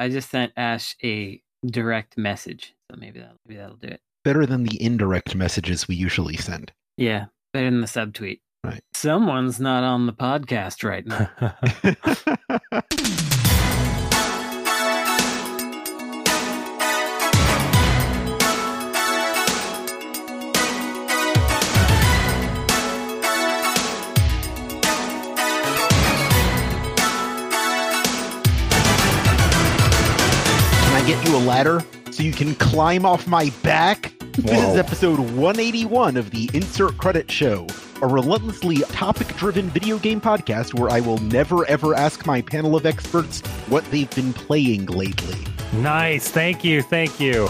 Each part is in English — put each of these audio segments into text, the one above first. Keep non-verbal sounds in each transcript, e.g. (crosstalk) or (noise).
I just sent Ash a direct message, so maybe that maybe that'll do it. Better than the indirect messages we usually send. Yeah, better than the subtweet. Right. Someone's not on the podcast right now. (laughs) (laughs) ladder so you can climb off my back? This is episode 181 of the Insert Credit Show, a relentlessly topic driven video game podcast where I will never ever ask my panel of experts what they've been playing lately. nice. Thank you. Thank you.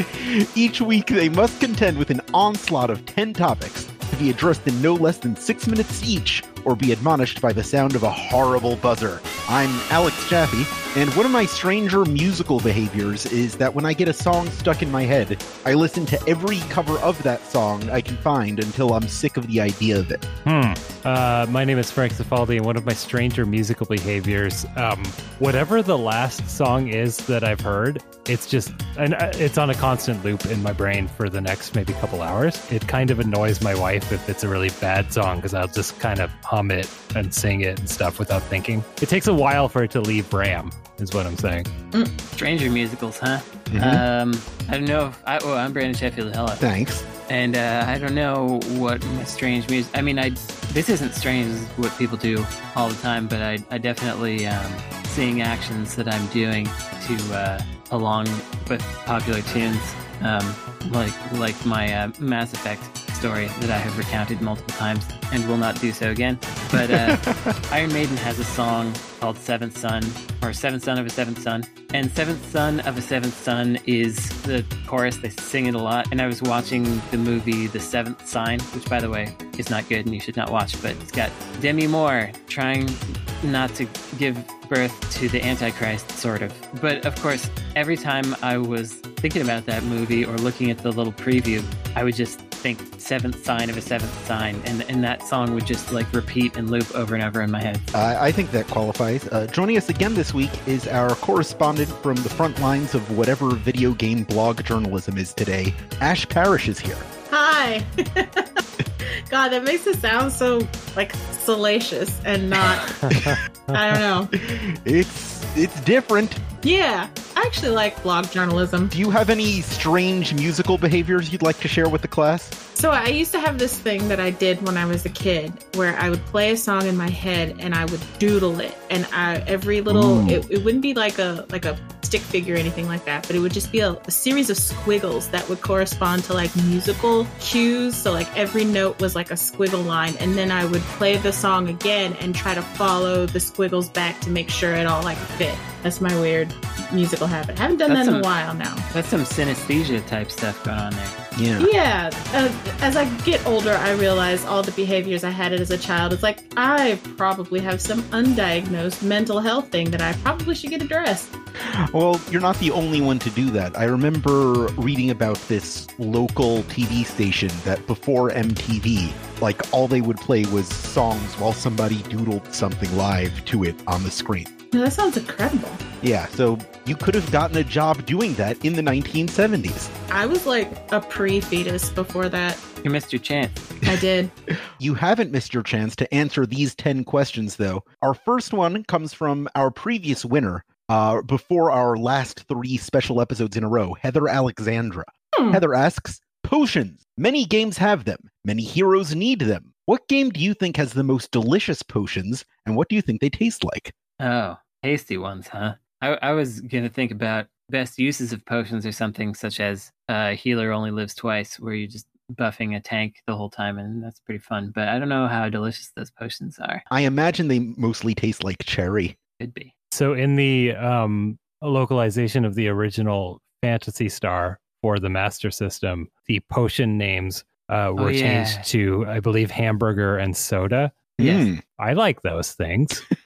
(laughs) Each week, they must contend with an onslaught of 10 topics to be addressed in no less than six minutes each, or be admonished by the sound of a horrible buzzer. I'm Alex Jaffe, and one of my stranger musical behaviors is that when I get a song stuck in my head, I listen to every cover of that song I can find until I'm sick of the idea of it. Hmm. Uh, my name is Frank Cifaldi, and one of my stranger musical behaviors, um, whatever the last song is that I've heard, it's just, and uh, it's on a constant loop in my brain for the next maybe couple hours. It kind of annoys my wife if it's a really bad song because I'll just kind of hum it and sing it and stuff without thinking. It takes a while for it to leave RAM, is what I'm saying. Stranger musicals, huh? Mhm. Um, I don't know. If I, oh, I'm Brandon Sheffield. Hello. Thanks. And uh, I don't know what my strange music. I mean, I this isn't strange. This is what people do all the time. But I, I definitely um, seeing actions that I'm doing to uh, along with popular tunes, um, like like my uh, Mass Effect story that I have recounted multiple times and will not do so again. But uh, (laughs) Iron Maiden has a song called Seventh Son, or Seventh Son of a Seventh Son. And Seventh Son of a Seventh Son is the chorus. They sing it a lot. And I was watching the movie The Seventh Sign, which, by the way, is not good and you should not watch, but it's got Demi Moore trying not to give birth to the Antichrist, sort of. But of course, every time I was thinking about that movie or looking at the little preview, I would just think seventh sign of a seventh sign, and, and that song would just like repeat and loop over and over in my head. I I think that qualifies. Uh, joining us again this week is our correspondent from the front lines of whatever video game blog journalism is today. Ash Parrish is here. Hi. (laughs) God, that makes it sound so like salacious and not. (laughs) I don't know. It's it's different. Yeah, I actually like blog journalism. Do you have any strange musical behaviors you'd like to share with the class? So I used to have this thing that I did when I was a kid, where I would play a song in my head and I would doodle it, and I, every little it, it wouldn't be like a like a stick figure or anything like that, but it would just be a, a series of squiggles that would correspond to like musical cues. So like every note was like a squiggle line, and then I would play the song again and try to follow the squiggles back to make sure it all like fit. That's my weird musical habit. haven't done That's that in a while now. That's some synesthesia type stuff going on there. Yeah. Yeah, uh, as I get older, I realize all the behaviors I had as a child. It's like I probably have some undiagnosed mental health thing that I probably should get addressed. Well, you're not the only one to do that. I remember reading about this local TV station that before MTV, like all they would play was songs while somebody doodled something live to it on the screen. Now, that sounds incredible. Yeah, so you could have gotten a job doing that in the 1970s. I was like a pre-fetus before that. You missed your chance. I did. (laughs) You haven't missed your chance to answer these 10 questions, though. Our first one comes from our previous winner uh, before our last three special episodes in a row, Heather Alexandra. Hmm. Heather asks Potions. Many games have them, many heroes need them. What game do you think has the most delicious potions, and what do you think they taste like? Oh, tasty ones, huh? I, I was gonna think about best uses of potions or something such as uh, healer only lives twice, where you're just buffing a tank the whole time, and that's pretty fun. But I don't know how delicious those potions are. I imagine they mostly taste like cherry. Could be. So in the um, localization of the original Phantasy Star for the Master System, the potion names uh, were Oh, yeah. changed to, I believe, hamburger and soda. Yes. Hmm. I like those things. (laughs)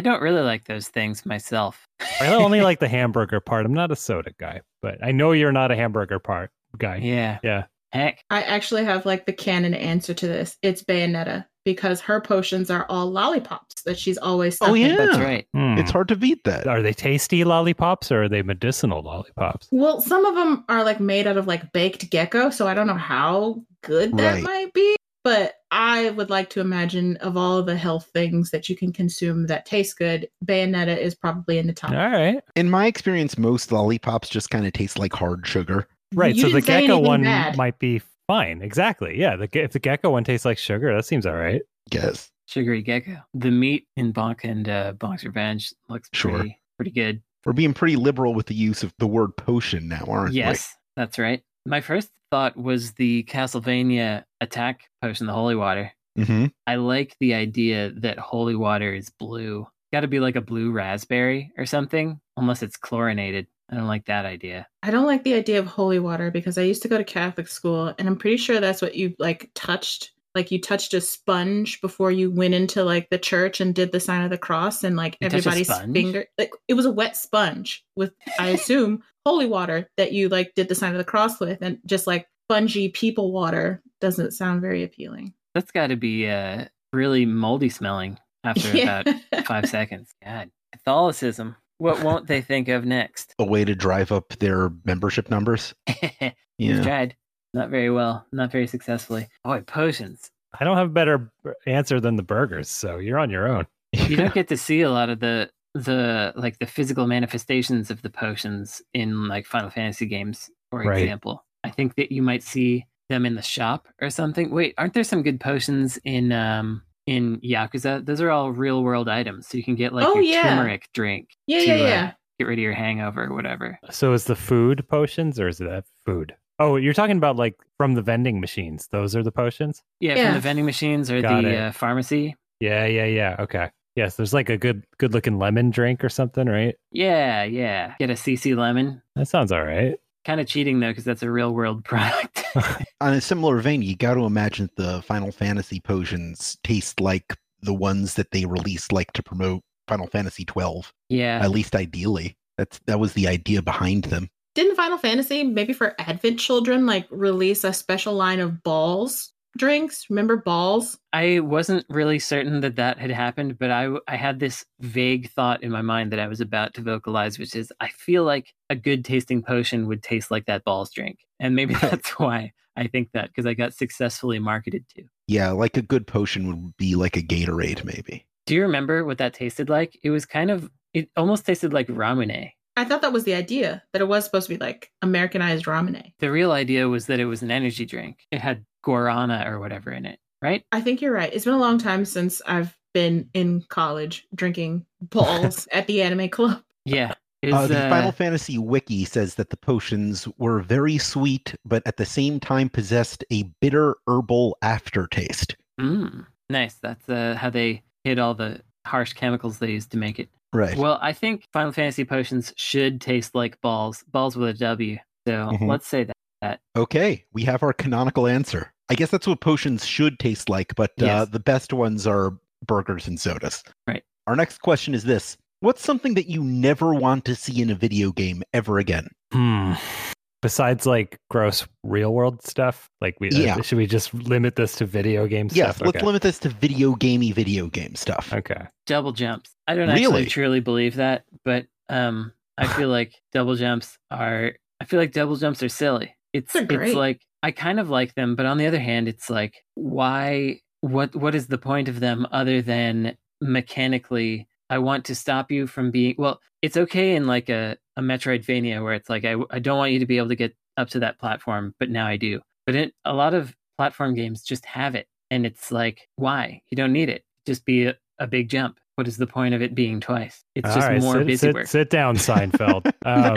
I don't really like those things myself. I only like (laughs) the hamburger part. I'm not a soda guy, but I know you're not a hamburger part guy. yeah. Yeah. Heck. I actually have like the canon answer to this. It's Bayonetta. because her potions are all lollipops that she's always Oh, yeah. That's right. Hmm. It's hard to beat that. Are they tasty lollipops or are they medicinal lollipops? Well, some of them are like made out of like baked gecko, so I don't know how good that Right. might be. But I would like to imagine of all the health things that you can consume that taste good, Bayonetta is probably in the top. All right. In my experience, most lollipops just kind of taste like hard sugar. Right. You so the gecko one bad. might be fine. Exactly. Yeah. The, if the gecko one tastes like sugar, that seems all right. Yes. Sugary gecko. The meat in Bonk and uh, Bonk's Revenge looks Sure. pretty pretty good. We're being pretty liberal with the use of the word potion now, aren't we? Yes, that's right. My first thought was the Castlevania attack potion, the holy water. Mm-hmm. I like the idea that holy water is blue. Got to be like a blue raspberry or something, unless it's chlorinated. I don't like that idea. I don't like the idea of holy water because I used to go to Catholic school and I'm pretty sure that's what you like touched. Like you touched a sponge before you went into like the church and did the sign of the cross and like You everybody's finger like it was a wet sponge with I assume holy water that you like did the sign of the cross with and just like spongy people water doesn't sound very appealing. That's got to be uh, really moldy smelling after (laughs) Yeah. about five seconds. God, Catholicism. What won't they think of next? A way to drive up their membership numbers. (laughs) We've Yeah. tried. Not very well. Not very successfully. Boy, potions. I don't have a better answer than the burgers. So you're on your own. You don't (laughs) get to see a lot of the the like the physical manifestations of the potions in like Final Fantasy games, for Right. example. I think that you might see them in the shop or something. Wait, aren't there some good potions in um in Yakuza? Those are all real world items. So you can get like Oh, your yeah. turmeric drink, yeah, to, yeah, uh, yeah. get rid of your hangover or whatever. So is the food potions or is it that food? Oh, you're talking about like from the vending machines. Those are the potions? Yeah, Yeah. from the vending machines or Got the uh, pharmacy. Yeah, yeah, yeah. Okay. Yes, there's like a good good looking lemon drink or something, right? Yeah, yeah. Get a CC lemon. That sounds all right. Kind of cheating though, because that's a real world (laughs) product. (laughs) On a similar vein, you got to imagine the Final Fantasy potions taste like the ones that they released, like to promote Final Fantasy twelve. yeah. At least ideally, that's that was the idea behind them. Didn't Final Fantasy, maybe for Advent children, like release a special line of Bawls drinks? Remember Bawls? I wasn't really certain that that had happened, but I I had this vague thought in my mind that I was about to vocalize, which is I feel like a good tasting potion would taste like that Bawls drink, and maybe (laughs) that's why I think that because I got successfully marketed to. Yeah, like a good potion would be like a Gatorade, maybe. Do you remember what that tasted like? It was kind of it almost tasted like ramune. I thought that was the idea, that it was supposed to be like Americanized ramune. The real idea was that it was an energy drink. It had guarana or whatever in it, right? I think you're right. It's been a long time since I've been in college drinking Bawls (laughs) at the anime club. Yeah. It Uh, the uh, Final Fantasy wiki says that the potions were very sweet, but at the same time possessed a bitter herbal aftertaste. mm, nice. That's uh, how they hid all the harsh chemicals they used to make it. Right. Well, I think Final Fantasy potions should taste like Bawls, Bawls with a W. So Mhm. let's say that. okay, we have our canonical answer. I guess that's what potions should taste like, but uh, the best ones are burgers and sodas. Right. Our next question is this What's something that you never want to see in a video game ever again? Hmm. Besides like gross real world stuff, like we uh, should we just limit this to video game stuff? Yes, let's Okay. limit this to video gamey video game stuff. Okay. Double jumps. I don't Really? actually truly believe that, but um, I feel (sighs) like double jumps are. I feel like double jumps are silly. It's They're it's like I kind of like them, but on the other hand, it's like why? What what is the point of them other than mechanically? I want to stop you from being well. It's okay in like a a Metroidvania where it's like I I don't want you to be able to get up to that platform, but now I do. But in a lot of platform games, just have it, and it's like why you don't need it. Just be a, a big jump. What is the point of it being twice? It's All just right, more sit, busy sit, work. sit down, Seinfeld. (laughs) um,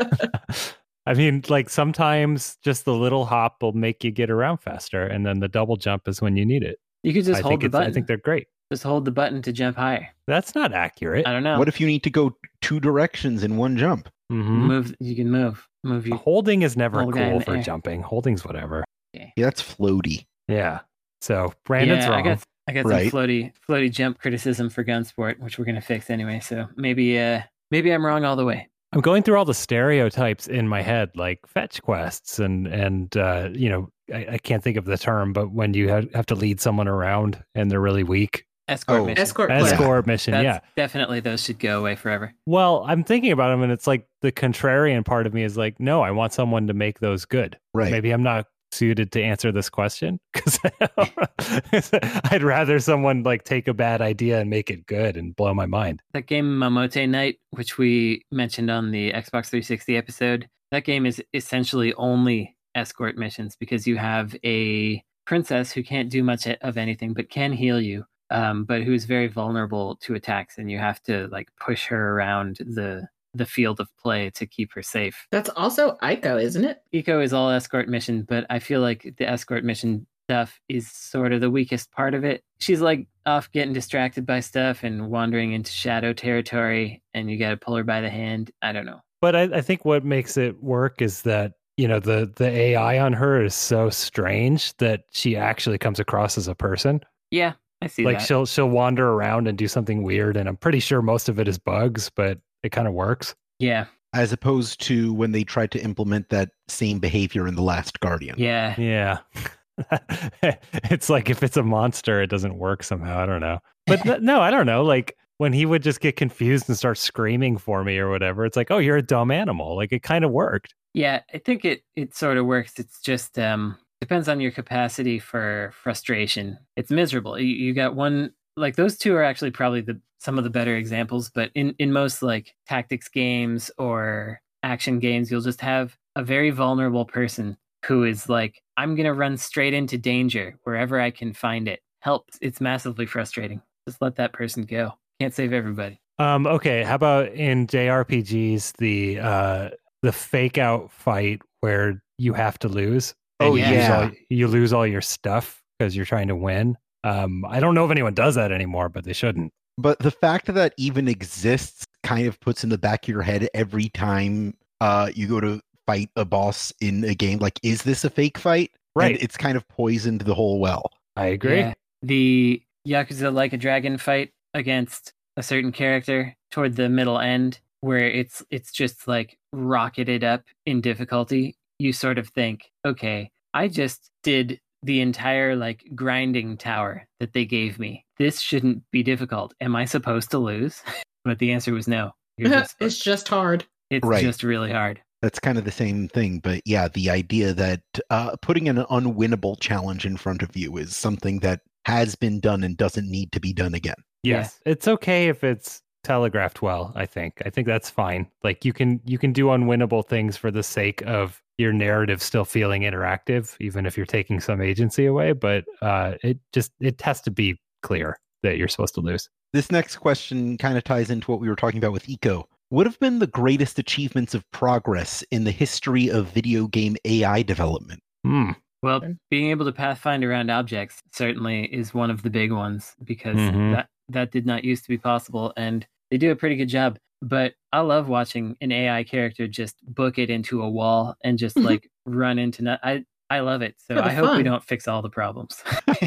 (laughs) (laughs) I mean, like sometimes just the little hop will make you get around faster, and then the double jump is when you need it. you could just I hold the button. I think they're great. just hold the button to jump higher. That's not accurate. I don't know. What if you need to go two directions in one jump? Mhm. move? You can move. Move you. Holding is never Hold cool for air. jumping. Holding's whatever. Yeah, that's floaty. Yeah. So Brandon's yeah, wrong. I got I got Right. some floaty floaty jump criticism for Gunsport, which we're gonna fix anyway. So maybe uh maybe I'm wrong all the way. I'm going through all the stereotypes in my head, like fetch quests and and uh, you know I, I can't think of the term, but when you have, have to lead someone around and they're really weak, Escort Oh. mission. Escort player. escort mission, That's, yeah. Definitely those should go away forever. Well, I'm thinking about them, and it's like the contrarian part of me is like, no, I want someone to make those good. Right. Maybe I'm not suited to answer this question (laughs) because (laughs) I'd rather someone like take a bad idea and make it good and blow my mind. That game Mamotte Knight, which we mentioned on the Xbox 360 episode, that game is essentially only escort missions because you have a princess who can't do much of anything but can heal you, um, but who is very vulnerable to attacks, and you have to like push her around the the field of play to keep her safe. That's also Ico, isn't it? Ico is all escort mission, but I feel like the escort mission stuff is sort of the weakest part of it. She's like off getting distracted by stuff and wandering into shadow territory, and you got to pull her by the hand. I don't know. But I, I think what makes it work is that you know the the AI on her is so strange that she actually comes across as a person. Yeah, I see like that. she'll she'll wander around and do something weird, and I'm pretty sure most of it is bugs, but it kind of works. yeah, As opposed to when they tried to implement that same behavior in The Last Guardian. yeah. Yeah. (laughs) it's like if it's a monster, it doesn't work somehow. I don't know. But th- no, I don't know. Like when he would just get confused and start screaming for me or whatever, it's like, oh, you're a dumb animal. Like it kind of worked. Yeah, I think it it sort of works. It's just um depends on your capacity for frustration. It's miserable. You, you got one like those two are actually probably the some of the better examples, but in in most like tactics games or action games, you'll just have a very vulnerable person who is like I'm going to run straight into danger wherever I can find it. Help. It's massively frustrating. Just let that person go. Can't save everybody. Um, okay, how about in JRPGs the uh the fake out fight where you have to lose? and Oh, you lose yeah. all, you lose all your stuff because you're trying to win. Um, I don't know if anyone does that anymore, but they shouldn't. But the fact that that even exists kind of puts in the back of your head every time uh, you go to fight a boss in a game. Like, is this a fake fight? Right. And it's kind of poisoned the whole well. I agree. Yeah. The Yakuza Like a Dragon fight against a certain character toward the middle end, where it's it's just like rocketed up in difficulty. You sort of think, okay, I just did the entire like grinding tower that they gave me. This shouldn't be difficult. Am I supposed to lose? (laughs) but the answer was no. (laughs) Just, it's just hard. it's Right. just really hard. That's kind of the same thing. But yeah, the idea that uh, putting an unwinnable challenge in front of you is something that has been done and doesn't need to be done again. Yes. It's okay if it's telegraphed well, I think. I think that's fine. Like you can you can do unwinnable things for the sake of your narrative still feeling interactive, even if you're taking some agency away. But uh it just it has to be clear that you're supposed to lose. This next question kind of ties into what we were talking about with Ico. What have been the greatest achievements of progress in the history of video game AI development? Hmm. Well, being able to pathfind around objects certainly is one of the big ones because Mhm. that that did not used to be possible, and they do a pretty good job. But I love watching an AI character just book it into a wall and just Mhm. like run into. No- I I love it. So For I hope we don't fix all the problems. (laughs) (laughs)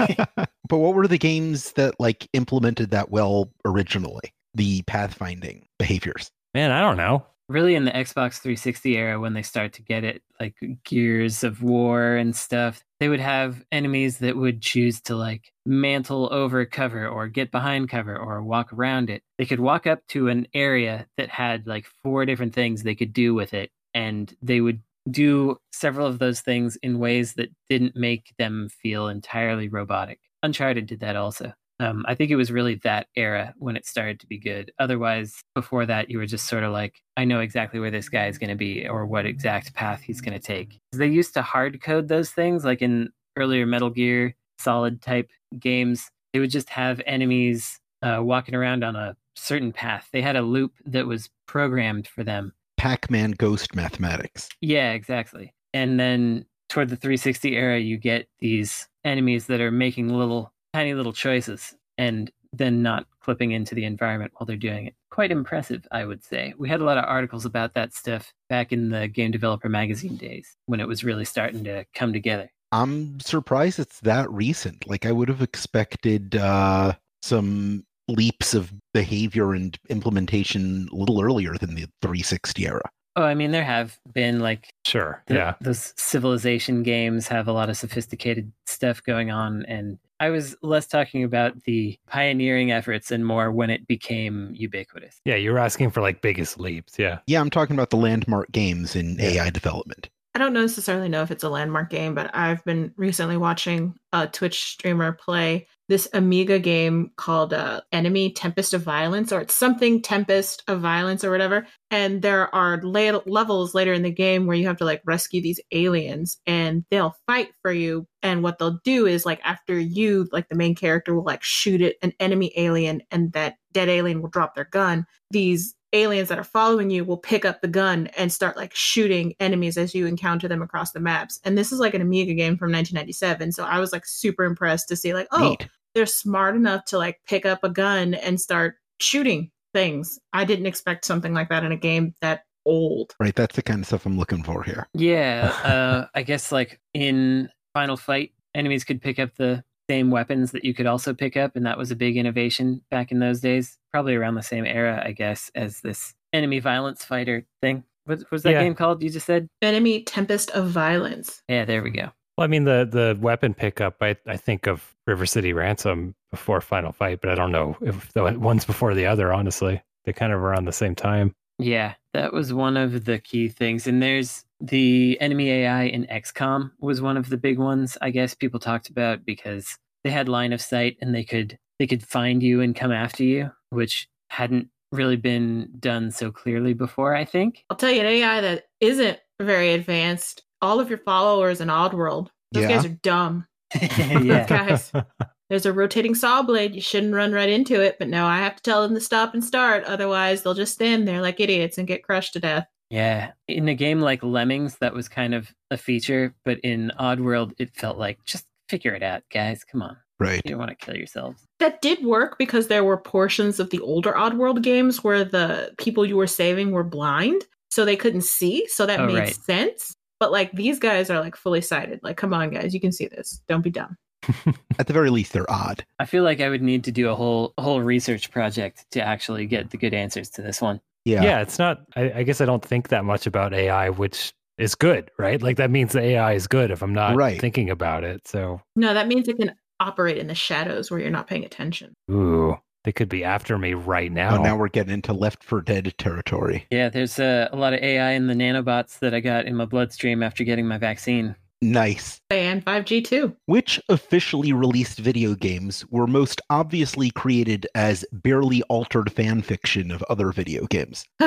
but what were the games that like implemented that well originally? The pathfinding behaviors. Man, I don't know. Really in the Xbox 360 era when they start to get it like Gears of War and stuff, they would have enemies that would choose to like mantle over cover or get behind cover or walk around it. They could walk up to an area that had like four different things they could do with it and they would do several of those things in ways that didn't make them feel entirely robotic. Uncharted did that also. Um, I think it was really that era when it started to be good. Otherwise, before that, you were just sort of like, I know exactly where this guy is going to be or what exact path he's going to take. They used to hard code those things, like in earlier Metal Gear Solid type games. They would just have enemies uh, walking around on a certain path. They had a loop that was programmed for them. Pac Man Ghost Mathematics. Yeah, exactly. And then toward the 360 era, you get these enemies that are making little, tiny little choices and then not clipping into the environment while they're doing it. Quite impressive, I would say. We had a lot of articles about that stuff back in the Game Developer Magazine days when it was really starting to come together. I'm surprised it's that recent. Like I would have expected uh, some leaps of behavior and implementation a little earlier than the 360 era. Oh, I mean, there have been like Sure. the, yeah. those civilization games have a lot of sophisticated stuff going on, and I was less talking about the pioneering efforts and more when it became ubiquitous. Yeah. You were asking for like biggest leaps. Yeah. Yeah, I'm talking about the landmark games in Yeah. AI development. I don't necessarily know if it's a landmark game, but I've been recently watching a Twitch streamer play this Amiga game called uh, Enemy Tempest of Violence, or it's something Tempest of Violence or whatever. And there are la- levels later in the game where you have to like rescue these aliens and they'll fight for you. And what they'll do is like after you, like the main character will like shoot at an enemy alien and that dead alien will drop their gun. These aliens that are following you will pick up the gun and start like shooting enemies as you encounter them across the maps. And this is like an Amiga game from 1997. So I was like super impressed to see like, oh, Neat. they're smart enough to like pick up a gun and start shooting things. I didn't expect something like that in a game that old. Right, that's the kind of stuff I'm looking for here. Yeah, (laughs) uh, I guess like in Final Fight, enemies could pick up the same weapons that you could also pick up, and that was a big innovation back in those days. Probably around the same era, I guess, as this enemy violence fighter thing. What was that Yeah. game called? You just said? Enemy Tempest of Violence. Yeah, there we go. Well, I mean, the the weapon pickup, I, I think of River City Ransom before Final Fight, but I don't know if the one's before the other, honestly. They kind of around the same time. Yeah, that was one of the key things. And there's the enemy AI in XCOM was one of the big ones, I guess people talked about because they had line of sight and they could they could find you and come after you, which hadn't really been done so clearly before, I think. I'll tell you, an AI that isn't very advanced, all of your followers in Oddworld, those Yeah. guys are dumb. (laughs) yeah. Guys, (laughs) there's a rotating saw blade. You shouldn't run right into it, but no, I have to tell them to stop and start. Otherwise, they'll just stand there like idiots and get crushed to death. Yeah. In a game like Lemmings, that was kind of a feature, but in Oddworld, it felt like just figure it out, guys. Come on. Right. You don't want to kill yourselves. That did work because there were portions of the older Oddworld games where the people you were saving were blind, so they couldn't see. So that Oh, made right. sense. But like these guys are like fully sighted. Like, come on, guys, you can see this. Don't be dumb. (laughs) At the very least, they're odd. I feel like I would need to do a whole whole research project to actually get the good answers to this one. Yeah. yeah, it's not. I, I guess I don't think that much about AI, which is good, right? Like that means the AI is good if I'm not Right. thinking about it. So, No, that means it can operate in the shadows where you're not paying attention. ooh, they could be after me right now. Oh, now we're getting into Left 4 Dead territory. Yeah, there's uh, a lot of AI in the nanobots that I got in my bloodstream after getting my vaccine. Nice. And 5G too. Which officially released video games were most obviously created as barely altered fan fiction of other video games? (laughs)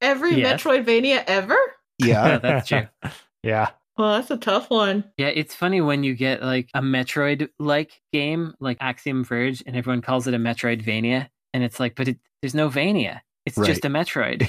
Every Yes. Metroidvania ever? Yeah. (laughs) that's true. (laughs) yeah. Well, that's a tough one. Yeah, it's funny when you get like a Metroid like game like Axiom Verge and everyone calls it a Metroidvania. And it's like, but it, there's no Vania. It's just a Metroid.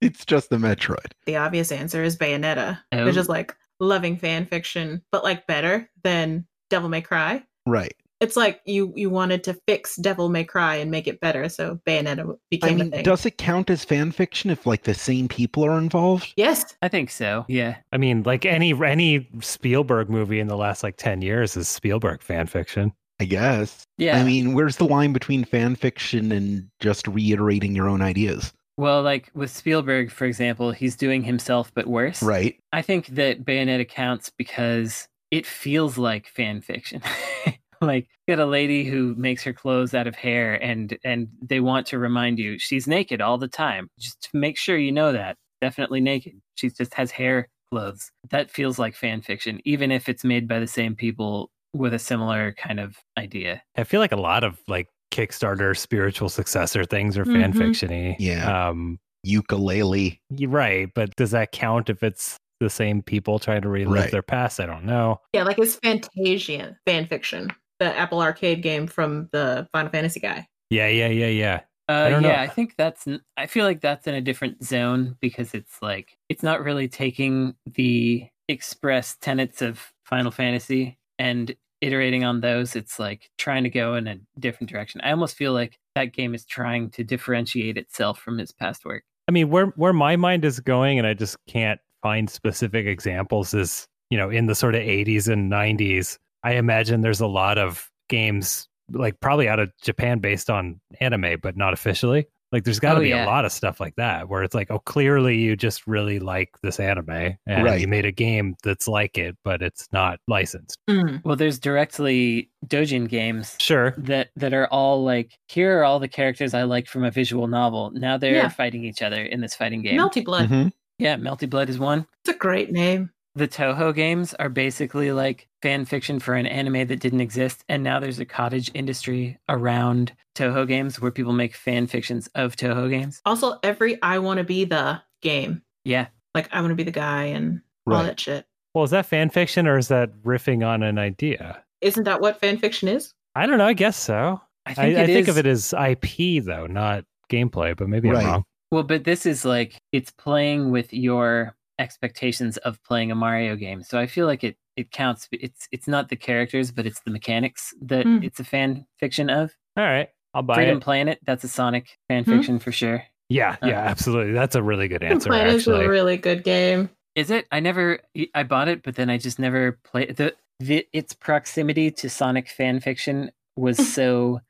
It's just the Metroid. The obvious answer is Bayonetta, Oh. which is like loving fan fiction, but like better than Devil May Cry. Right. It's like you you wanted to fix Devil May Cry and make it better, so Bayonetta I became mean, a thing. does it count as fan fiction if like the same people are involved? yes, I think so. Yeah. I mean, like any any Spielberg movie in the last like ten years is Spielberg fan fiction. I guess. Yeah. I mean, where's the line between fan fiction and just reiterating your own ideas? Well, like with Spielberg, for example, he's doing himself but worse. Right. I think that Bayonetta counts because it feels like fan fiction. (laughs) like you got a lady who makes her clothes out of hair and and they want to remind you she's naked all the time. Just to make sure you know that. Definitely naked. She just has hair clothes. That feels like fan fiction, even if it's made by the same people with a similar kind of idea. I feel like a lot of like Kickstarter spiritual successor things are fan Mhm. fiction-y. Yeah. Um, Yooka-Laylee. right, but does that count if it's the same people trying to relive Right. their past? I don't know. yeah, like it's Fantasian fan fiction, the Apple Arcade game from the Final Fantasy guy. Yeah, yeah, yeah, yeah. Uh, don't know. yeah, I think that's. I feel like that's in a different zone because it's like it's not really taking the express tenets of Final Fantasy and iterating on those. It's like trying to go in a different direction. I almost feel like that game is trying to differentiate itself from its past work. I mean, where where my mind is going, and I just can't find specific examples. Is you know, in the sort of '80s and '90s, I imagine there's a lot of games like probably out of Japan based on anime, but not officially. Like there's got to Oh, be yeah. a lot of stuff like that where it's like, oh, clearly you just really like this anime and Right. you made a game that's like it, but it's not licensed. Mm. Well, there's directly Doujin games Sure. that that are all like here are all the characters I like from a visual novel. Now they're Yeah. fighting each other in this fighting game. Melty Blood. Mhm. Yeah, Melty Blood is one. It's a great name. The Touhou games are basically like fan fiction for an anime that didn't exist, and now there's a cottage industry around Touhou games where people make fan fictions of Touhou games. Also, every I want to be the game. Yeah, Like I want to be the guy and all that shit. Well, is that fan fiction or is that riffing on an idea? Isn't that what fan fiction is? I don't know. I guess so. I I, think I it think of it as IP though, not gameplay. But maybe Right. I'm wrong. Well, but this is like it's playing with your expectations of playing a Mario game. So I feel like it it counts. It's it's not the characters, but it's the mechanics that Hmm. it's a fan fiction of. All right, I'll buy Freedom it. Planet, that's a Sonic fan Hmm. fiction for sure. Yeah, yeah, Uh, absolutely. That's a really good answer. Planet is Actually, a really good game. Is it? I never I bought it, but then I just never played the, the its proximity to Sonic fan fiction was (laughs) so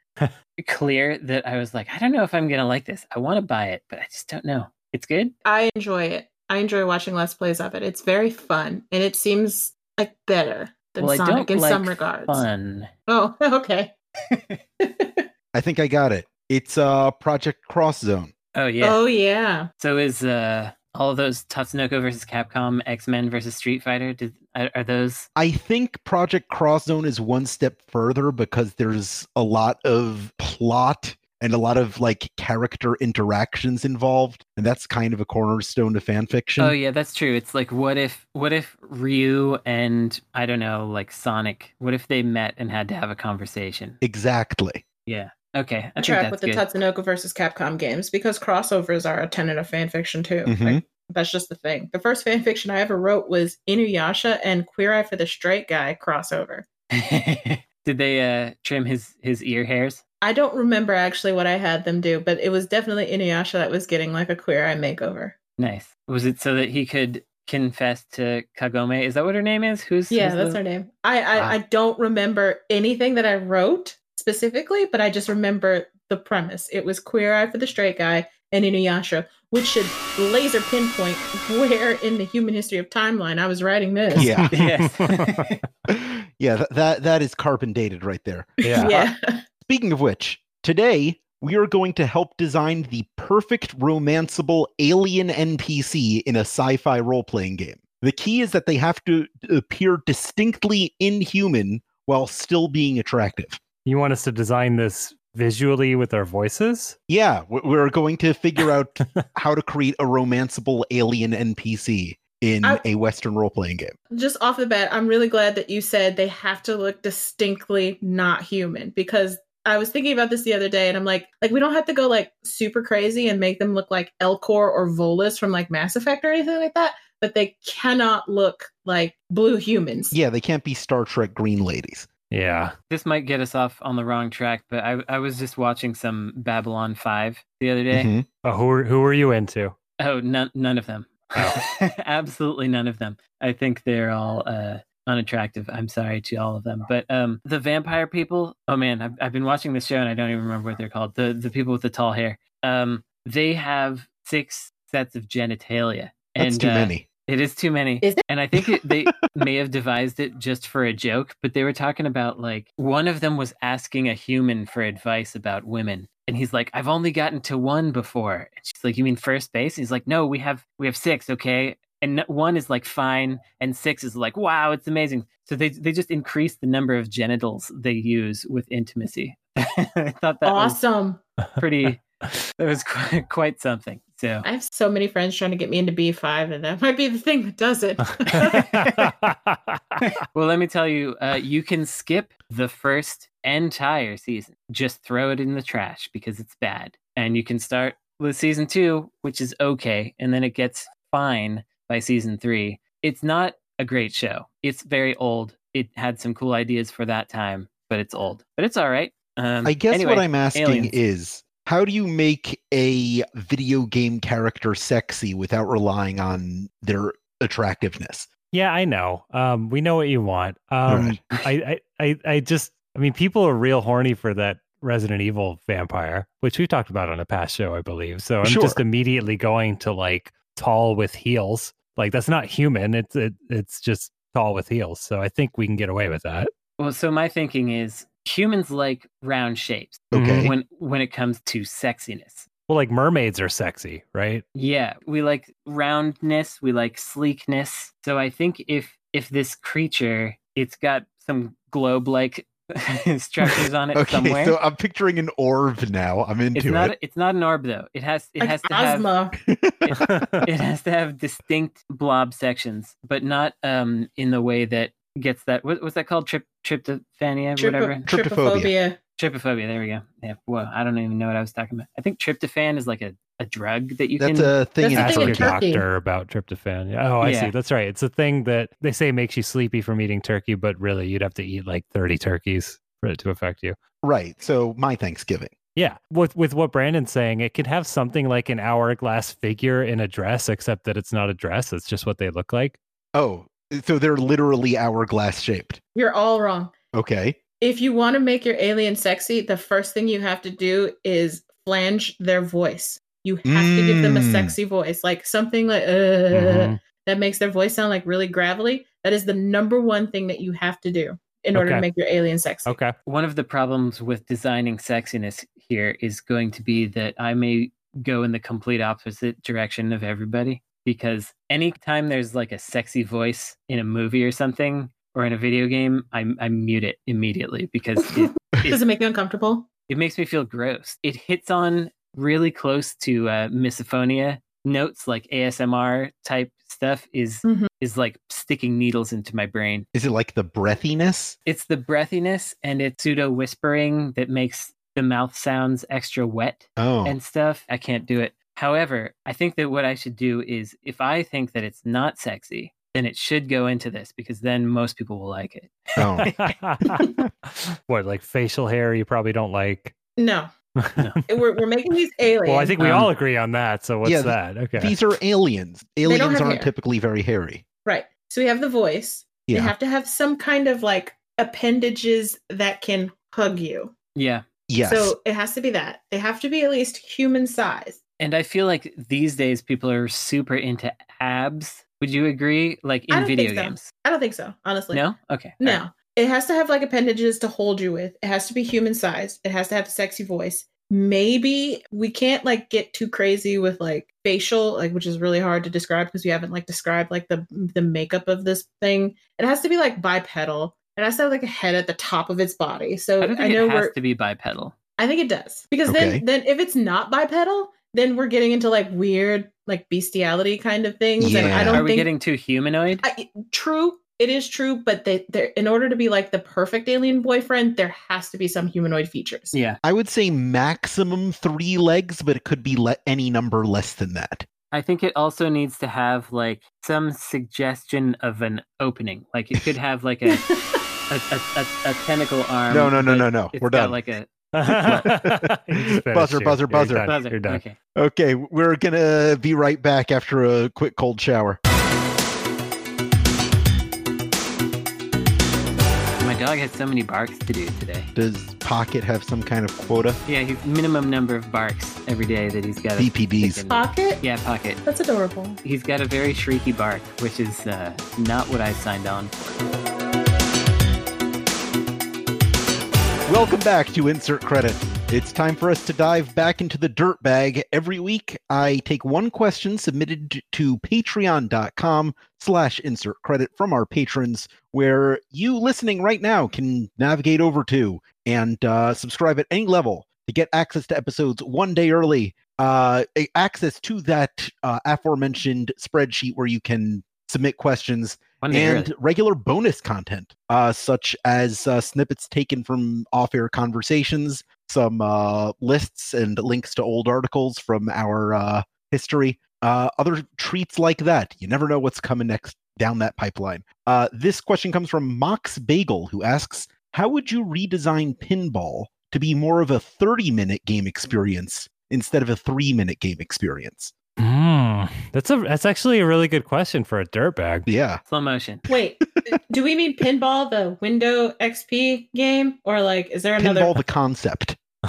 clear that I was like, I don't know if I'm gonna like this. I want to buy it, but I just don't know. It's good. I enjoy it. I enjoy watching Let's Plays of it. It's very fun and it seems like better than well, I Sonic don't in like some regards. fun. Oh, (laughs) okay. I think I got it. It's uh Project Cross Zone. Oh yeah. Oh yeah. So is uh all of those Tatsunoko versus Capcom, X Men versus Street Fighter? Did are, are those? I think Project Cross Zone is one step further because there's a lot of plot and a lot of like character interactions involved, and that's kind of a cornerstone to fan fiction. Oh yeah, that's true. It's like what if what if Ryu and I don't know like Sonic? What if they met and had to have a conversation? Exactly. Yeah. Okay, I I think track that's with the good. Tatsunoko versus Capcom games because crossovers are a tenet of fan fiction too. Mhm. Like, that's just the thing. The first fan fiction I ever wrote was Inuyasha and Queer Eye for the Straight Guy crossover. (laughs) Did they uh trim his his ear hairs? I don't remember actually what I had them do, but it was definitely Inuyasha that was getting like a Queer Eye makeover. Nice. Was it so that he could confess to Kagome? Is that what her name is? Who's Yeah, who's that's the- her name. I I, Wow. I don't remember anything that I wrote specifically, but I just remember the premise. It was Queer Eye for the Straight Guy and Inuyasha, which should laser pinpoint where in the human history of timeline I was writing this. Yeah. (laughs) Yes. (laughs) yeah, that, that that is carbon dated right there. (laughs) yeah. yeah. Speaking of which, today we are going to help design the perfect romanceable alien NPC in a sci-fi role-playing game. The key is that they have to appear distinctly inhuman while still being attractive. You want us to design this visually with our voices? Yeah, we- we're going to figure out (laughs) how to create a romanceable alien NPC in I- a Western role-playing game. Just off the bat, I'm really glad that you said they have to look distinctly not human because I was thinking about this the other day and I'm like, like we don't have to go like super crazy and make them look like Elcor or Volus from like Mass Effect or anything like that, but they cannot look like blue humans. Yeah, they can't be Star Trek green ladies. Yeah. this might get us off on the wrong track, but I I was just watching some Babylon Five the other day. Mhm. Oh, who are, who are you into? Oh, none none of them. (laughs) Absolutely none of them. I think they're all uh, unattractive. I'm sorry to all of them, but um, the vampire people. Oh man, I've I've been watching this show and I don't even remember what they're called. The the people with the tall hair. Um, they have six sets of genitalia. That's and, too uh, many. It is too many. Is it? And I think it, they (laughs) may have devised it just for a joke, but they were talking about like one of them was asking a human for advice about women. And he's like, I've only gotten to one before. And she's like, You mean first base? he's like, No, we have we have six, okay? And one is like fine, and six is like, wow, it's amazing. So they they just increase the number of genitals they use with intimacy. (laughs) I thought that awesome. was pretty. (laughs) That was quite, quite something. So I have so many friends trying to get me into B5, and that might be the thing that does it. (laughs) well, let me tell you, uh, you can skip the first entire season. Just throw it in the trash because it's bad. And you can start with season two, which is okay. And then it gets fine by season three. It's not a great show. It's very old. It had some cool ideas for that time, but it's old. But it's all right. Um, I guess anyway, what I'm asking aliens. is how do you make a video game character sexy without relying on their attractiveness? yeah, I know. Um, we know what you want. Um, I, I, I, I just I mean, people are real horny for that Resident Evil vampire, which we talked about on a past show, I believe. So I'm Sure. just immediately going to like tall with heels. Like that's not human. It's it, it's just tall with heels. So I think we can get away with that. Well, so my thinking is humans like round shapes Okay. when when it comes to sexiness. Well, like mermaids are sexy, right? Yeah, we like roundness, we like sleekness. So I think if if this creature, it's got some globe like (laughs) structures on it (laughs) Okay, somewhere. so I'm picturing an orb now. I'm into it's not it. it's not an orb though. It has it like has to have Ozma. (laughs) it has to have distinct blob sections, but not um in the way that gets that what, what's that called? Trip tryptophania, whatever. Trypo- Trypophobia. Trypophobia. Trypophobia. There we go. Yeah. Well, I don't even know what I was talking about. I think tryptophan is like a, a drug that you That's can. a thing That's in the Ask thing your Turkey. Turkey. doctor about tryptophan. Yeah. Oh, I Yeah. see. That's right. It's a thing that they say makes you sleepy from eating turkey, but really you'd have to eat like 30 turkeys for it to affect you. Right. So my Thanksgiving. Yeah, with with what Brandon's saying, it could have something like an hourglass figure in a dress, except that it's not a dress; it's just what they look like. Oh, so they're literally hourglass shaped. You're all wrong. Okay. If you want to make your alien sexy, the first thing you have to do is flange their voice. You have to give them a Mm. sexy voice, like something like uh, Mhm. that makes their voice sound like really gravelly. That is the number one thing that you have to do in order Okay. to make your alien sexy. Okay, One of the problems with designing sexiness here is going to be that I may go in the complete opposite direction of everybody because anytime there's like a sexy voice in a movie or something or in a video game, I, I mute it immediately because (laughs) it, Does it make you uncomfortable? it makes me feel gross. It hits on really close to uh, misophonia notes, like ASMR type stuff is Mhm. is like sticking needles into my brain. Is it like the breathiness? It's the breathiness and it's pseudo whispering that makes the mouth sounds extra wet Oh. and stuff. I can't do it. However, I think that what I should do is if I think that it's not sexy, then it should go into this because then most people will like it. oh. (laughs) what like facial hair? You probably don't like. No. (laughs) We're, we're making these aliens. Well, I think we Um, all agree on that. So what's yeah, that? Okay. These are aliens. Aliens aren't hair. typically very hairy. Right. So we have the voice. Yeah. They have to have some kind of like appendages that can hug you. Yeah. Yes. So it has to be that. They have to be at least human size. And I feel like these days people are super into abs. Would you agree? Like in video think so. games? I don't think so, honestly. No? Okay. No. All right. It has to have like appendages to hold you with. It has to be human size. It has to have a sexy voice. Maybe we can't like get too crazy with like facial, like which is really hard to describe because we haven't like described like the the makeup of this thing. It has to be like bipedal. It has to have like a head at the top of its body. So I don't I, know it we're has to be bipedal. I think it does because Okay. then then if it's not bipedal, then we're getting into like weird like bestiality kind of things. And Yeah. I don't Are we think getting too humanoid? I, true. It is true, but they, they're, in order to be like the perfect alien boyfriend, there has to be some humanoid features. yeah. I would say maximum three legs, but it could be le- any number less than that. I think it also needs to have like some suggestion of an opening. Like it could have like a (laughs) a, a, a, a tentacle arm. No, no, no, but no, no. We're done. Like a (laughs) You just finished Buzzer, buzzer, You're buzzer. buzzer. You're done. Okay. Okay, we're gonna be right back after a quick cold shower. My dog has so many barks to do today. Does Pocket have some kind of quota? Yeah, he's minimum number of barks every day that he's got. to BPDs. stick. Pocket? Yeah, pocket. That's adorable. He's got a very shrieky bark, which is uh, not what I signed on for. Welcome back to Insert Credit. It's time for us to dive back into the dirt bag. Every week, I take one question submitted to patreon.com slash insert credit from our patrons, where you listening right now can navigate over to and uh, subscribe at any level to get access to episodes one day early, uh, access to that uh, aforementioned spreadsheet where you can submit questions and regular bonus content, uh, such as uh, snippets taken from off-air conversations, some uh, lists and links to old articles from our uh, history, uh, other treats like that. You never know what's coming next down that pipeline. Uh, this question comes from Mox Bagel, who asks, "How would you redesign pinball to be more of a 30-minute game experience instead of a three-minute game experience?" Mm, that's a that's actually a really good question for a dirtbag. Yeah. Slow motion. Wait, Do we mean pinball, the Window XP game, or like is there another? Pinball the concept. (laughs)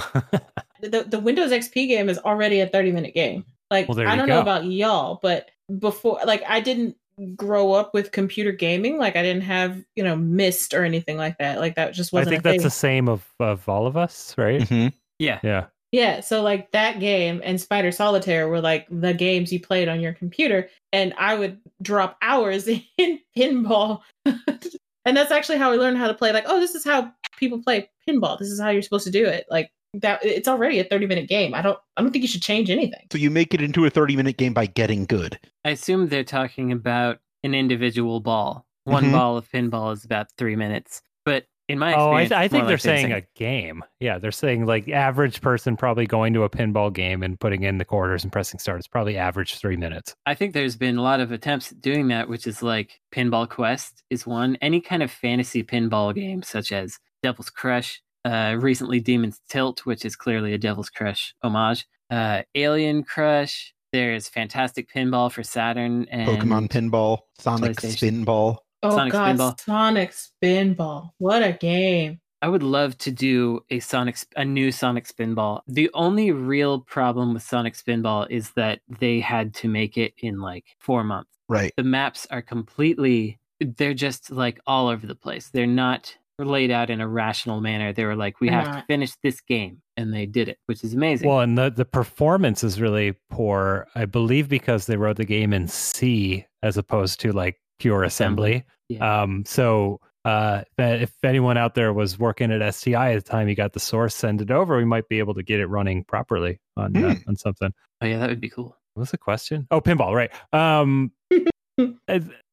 the the Windows XP game is already a thirty minute game. Like Well, I don't go. know about y'all, but before, like I didn't grow up with computer gaming. Like I didn't have you know Myst or anything like that. Like that just wasn't. I think a that's thing. the same of, of all of us, right? Mhm. Yeah. Yeah. Yeah, so like that game and Spider Solitaire were like the games you played on your computer, and I would drop hours (laughs) in pinball. (laughs) and that's actually how I learned how to play. Like, oh, this is how people play pinball. This is how you're supposed to do it. Like that, it's already a 30 minute game. I don't, I don't think you should change anything. So you make it into a 30 minute game by getting good. I assume they're talking about an individual ball. One Mhm. ball of pinball is about three minutes. But in my Oh, I, th- I think they're like saying a game. Yeah, they're saying like average person probably going to a pinball game and putting in the quarters and pressing start. It's probably average three minutes. I think there's been a lot of attempts at doing that, which is like Pinball Quest is one. Any kind of fantasy pinball game, such as Devil's Crush, uh, recently Demon's Tilt, which is clearly a Devil's Crush homage, uh, Alien Crush. There's Fantastic Pinball for Saturn and Pokemon Pinball, Sonic PlayStation. Spinball. Oh Sonic God, Spinball. Sonic Spinball! What a game! I would love to do a Sonic, a new Sonic Spinball. The only real problem with Sonic Spinball is that they had to make it in like four months. Right. the maps are completely they're just like all over the place they're not laid out in a rational manner they were like we They're have to finish this game and they did it which is amazing Well, and the, the performance is really poor, I believe, because they wrote the game in C as opposed to like pure assembly. Yeah. Um, so uh, if anyone out there was working at STI at the time you got the source, send it over. We might be able to get it running properly on uh, Hmm. on something. oh yeah that would be cool What was the question? Oh, pinball, right? Um, (laughs)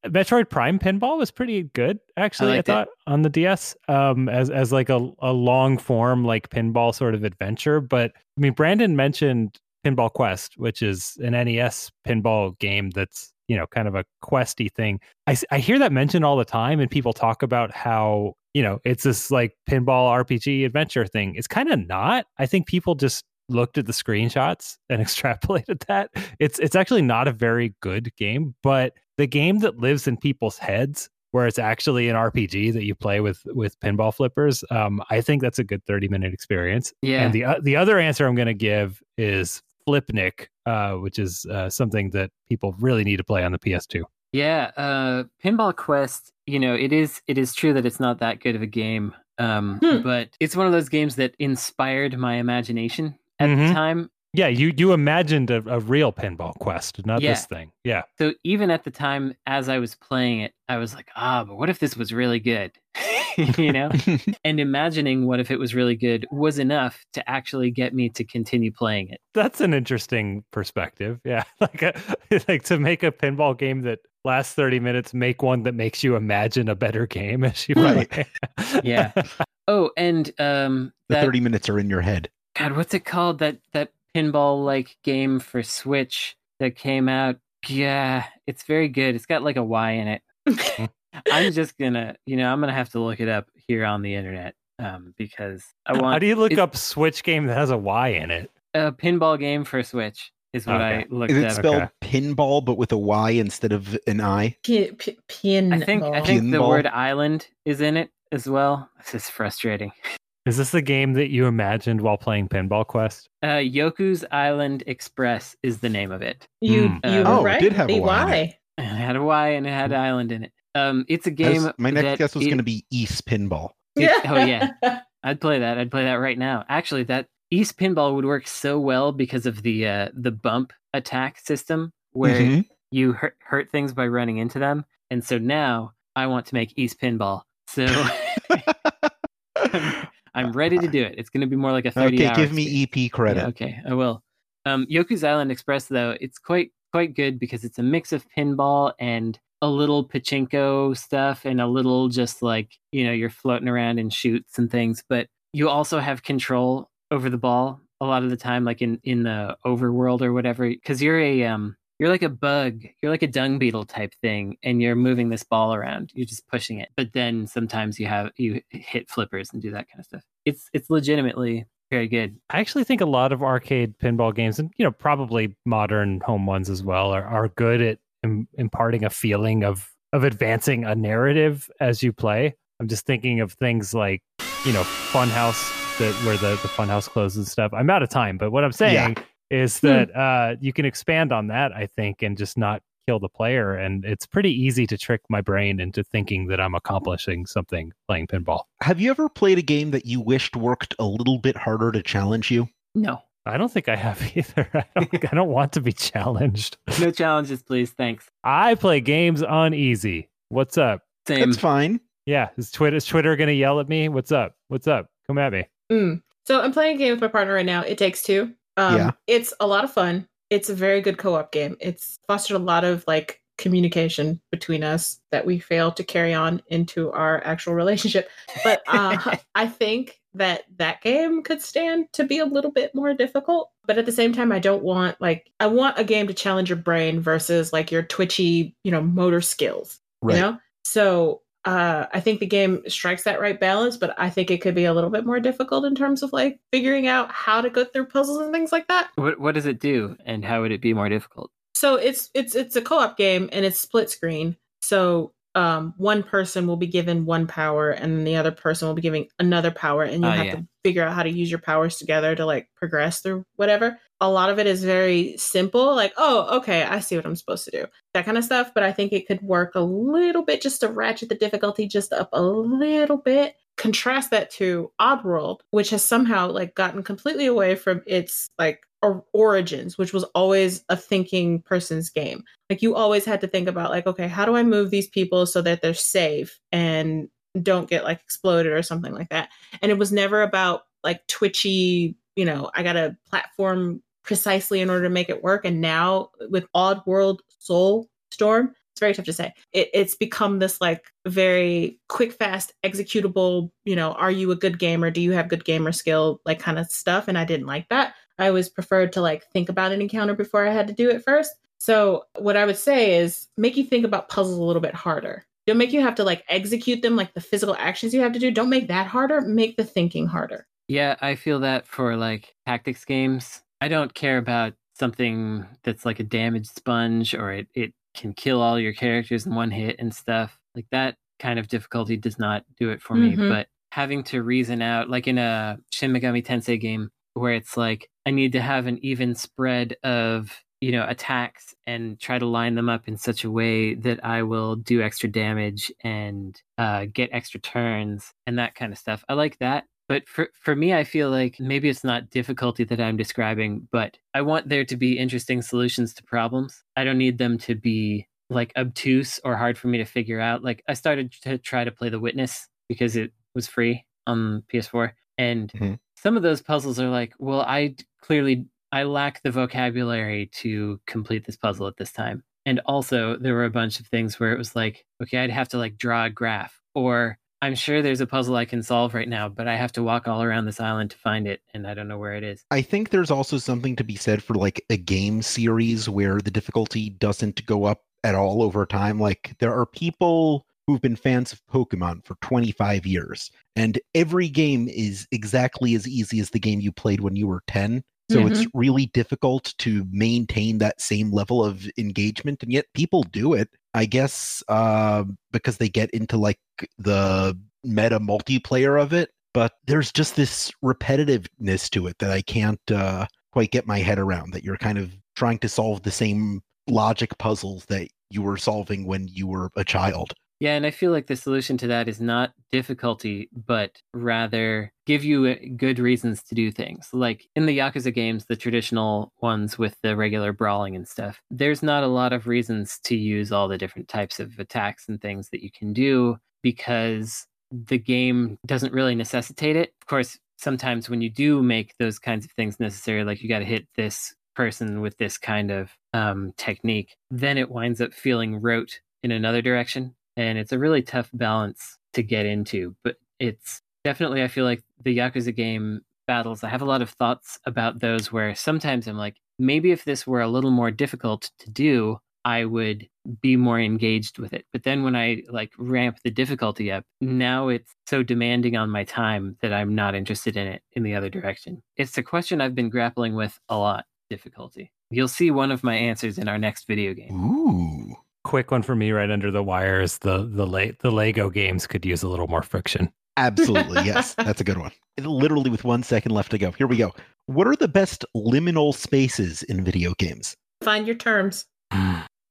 Metroid Prime pinball was pretty good, actually. I, liked it. thought on the DS, um, as as like a a long form like pinball sort of adventure. But I mean, Brandon mentioned Pinball Quest, which is an NES pinball game that's you know kind of a questy thing. I, I hear that mentioned all the time, and people talk about how you know it's this like pinball RPG adventure thing. It's kind of not. I think people just looked at the screenshots and (laughs) extrapolated that. It's it's actually not a very good game, but the game that lives in people's heads where it's actually an RPG that you play with with pinball flippers, um, I think that's a good 30 minute experience. yeah And the uh, the other answer I'm going to give is Flipnic, uh, which is uh, something that people really need to play on the PS2. yeah uh pinball quest you know it is it is true that it's not that good of a game um Hmm. but it's one of those games that inspired my imagination at Mhm. the time Yeah, you you imagined a, a real pinball quest, not Yeah. this thing. Yeah. so even at the time as i was playing it i was like ah but what if this was really good (laughs) (laughs) you know (laughs) and imagining what if it was really good was enough to actually get me to continue playing it. That's an interesting perspective. Yeah. (laughs) Like uh, a, like to make a pinball game that lasts 30 minutes, make one that makes you imagine a better game as you Right. play. Yeah. Oh, and um the 30 minutes are in your head. God, what's it called? That that pinball like game for Switch that came out. Yeah, it's very good. It's got like a Y in it. Hmm. I'm just gonna, you know, I'm gonna have to look it up here on the internet um, because I want How do you look it's- up Switch game that has a Y in it? a pinball game for Switch. Is what Okay. I looked Is it up. spelled pinball but with a Y instead of an I? P- p- pinball. I think I think the word island is in it as well. This is frustrating. Is this the game that you imagined while playing Pinball Quest? Uh, Yoku's Island Express is the name of it. you Hmm. you Oh, were it right. did have a The Y in Y. And it had a Y and it had an island in it. Um, it's a game. was- my next that guess was going to be Ys Pinball. It- oh, yeah. (laughs) I'd play that. I'd play that right now. Actually, that Ys Pinball would work so well because of the uh, the bump attack system, where Mhm. you hurt, hurt things by running into them. And so now I want to make Ys Pinball. So (laughs) I'm ready to do it. It's going to be more like a 30 okay, give me EP credit. Yeah, okay, I will. Um, Yoku's Island Express, though, it's quite quite good because it's a mix of pinball and a little pachinko stuff and a little just like you know you're floating around and shoots and things, but you also have control over the ball a lot of the time, like in in the overworld or whatever, because you're a um you're like a bug, you're like a dung beetle type thing, and you're moving this ball around. You're just pushing it, but then sometimes you have you hit flippers and do that kind of stuff. It's it's legitimately very good. I actually think a lot of arcade pinball games, and you know, probably modern home ones as well, are, are good at Im- imparting a feeling of of advancing a narrative as you play. I'm just thinking of things like, you know, Funhouse that where the, the Funhouse closes and stuff. I'm out of time, but what I'm saying is that uh, you can expand on that, I think, and just not kill the player. And it's pretty easy to trick my brain into thinking that I'm accomplishing something playing pinball. Have you ever played a game that you wished worked a little bit harder to challenge you? No. I don't think I have (laughs) either. I don't, I don't want to be challenged. (laughs) No challenges, please. Thanks. I play games on easy. What's up? Same. That's fine. Yeah, is Twitter is Twitter gonna yell at me? What's up? What's up? Come at me. Mm. So I'm playing a game with my partner right now. It takes two. Um, Yeah. It's a lot of fun. It's a very good co-op game. It's fostered a lot of like communication between us that we fail to carry on into our actual (laughs) relationship. But uh, I think that that game could stand to be a little bit more difficult. But at the same time, I don't want like I want a game to challenge your brain versus like your twitchy, you know, motor skills. Right. You know, so uh, I think the game strikes that right balance, but I think it could be a little bit more difficult in terms of like figuring out how to go through puzzles and things like that. What what does it do, and how would it be more difficult? So it's it's it's a co-op game and it's split screen. So um, one person will be given one power and then the other person will be giving another power, and you Oh, have yeah. to figure out how to use your powers together to like progress through whatever. A lot of it is very simple, like oh okay, I see what I'm supposed to do, that kind of stuff. But I think it could work a little bit just to ratchet the difficulty just up a little bit. Contrast that to Oddworld, which has somehow like gotten completely away from its like or- origins, which was always a thinking person's game. Like you always had to think about like, okay, how do I move these people so that they're safe and don't get like exploded or something like that. And it was never about like twitchy, you know, I got to platform precisely in order to make it work. And now with Oddworld Soul Storm, it's very tough to say. It, it's become this like very quick, fast, executable, you know, are you a good gamer? Do you have good gamer skill? Like kind of stuff. And I didn't like that. I always preferred to like think about an encounter before I had to do it first. So what I would say is make you think about puzzles a little bit harder. Don't make you have to like execute them like the physical actions you have to do. Don't make that harder. Make the thinking harder. Yeah, I feel that for like tactics games. I don't care about something that's like a damaged sponge or it, it can kill all your characters in one hit and stuff. Like that kind of difficulty does not do it for me. Mhm. But having to reason out, like in a Shin Megami Tensei game, where it's like I need to have an even spread of you know attacks and try to line them up in such a way that I will do extra damage and uh, get extra turns and that kind of stuff. I like that. But for for me, I feel like maybe it's not difficulty that I'm describing, but I want there to be interesting solutions to problems. I don't need them to be like obtuse or hard for me to figure out. Like I started to try to play The Witness because it was free on PS4, and Mhm. Some of those puzzles are like, well, I clearly I lack the vocabulary to complete this puzzle at this time. And also, there were a bunch of things where it was like, okay, I'd have to like draw a graph, or I'm sure there's a puzzle I can solve right now, but I have to walk all around this island to find it, and I don't know where it is. I think there's also something to be said for like a game series where the difficulty doesn't go up at all over time. Like there are people who've been fans of Pokemon for 25 years, and every game is exactly as easy as the game you played when you were 10. So it's really difficult to maintain that same level of engagement, and yet people do it. I guess uh, because they get into like the meta multiplayer of it. But there's just this repetitiveness to it that I can't uh, quite get my head around. That you're kind of trying to solve the same logic puzzles that you were solving when you were a child. Yeah, and I feel like the solution to that is not difficulty, but rather give you uh, good reasons to do things. Like in the Yakuza games, the traditional ones with the regular brawling and stuff, there's not a lot of reasons to use all the different types of attacks and things that you can do because the game doesn't really necessitate it. Of course, sometimes when you do make those kinds of things necessary, like you got to hit this person with this kind of um, technique, then it winds up feeling rote in another direction and it's a really tough balance to get into but it's definitely i feel like the yakuza game battles i have a lot of thoughts about those where sometimes i'm like maybe if this were a little more difficult to do i would be more engaged with it. But then when i like ramp the difficulty up now it's so demanding on my time that i'm not interested in it in the other direction. It's a question i've been grappling with a lot difficulty. You'll see one of my answers in our next video game. Ooh, quick one for me right under the wires. The the Le- the Lego games could use a little more friction. Absolutely, (laughs) yes. That's a good one. Literally with one second left to go. Here we go. What are the best liminal spaces in video games? Find your terms. you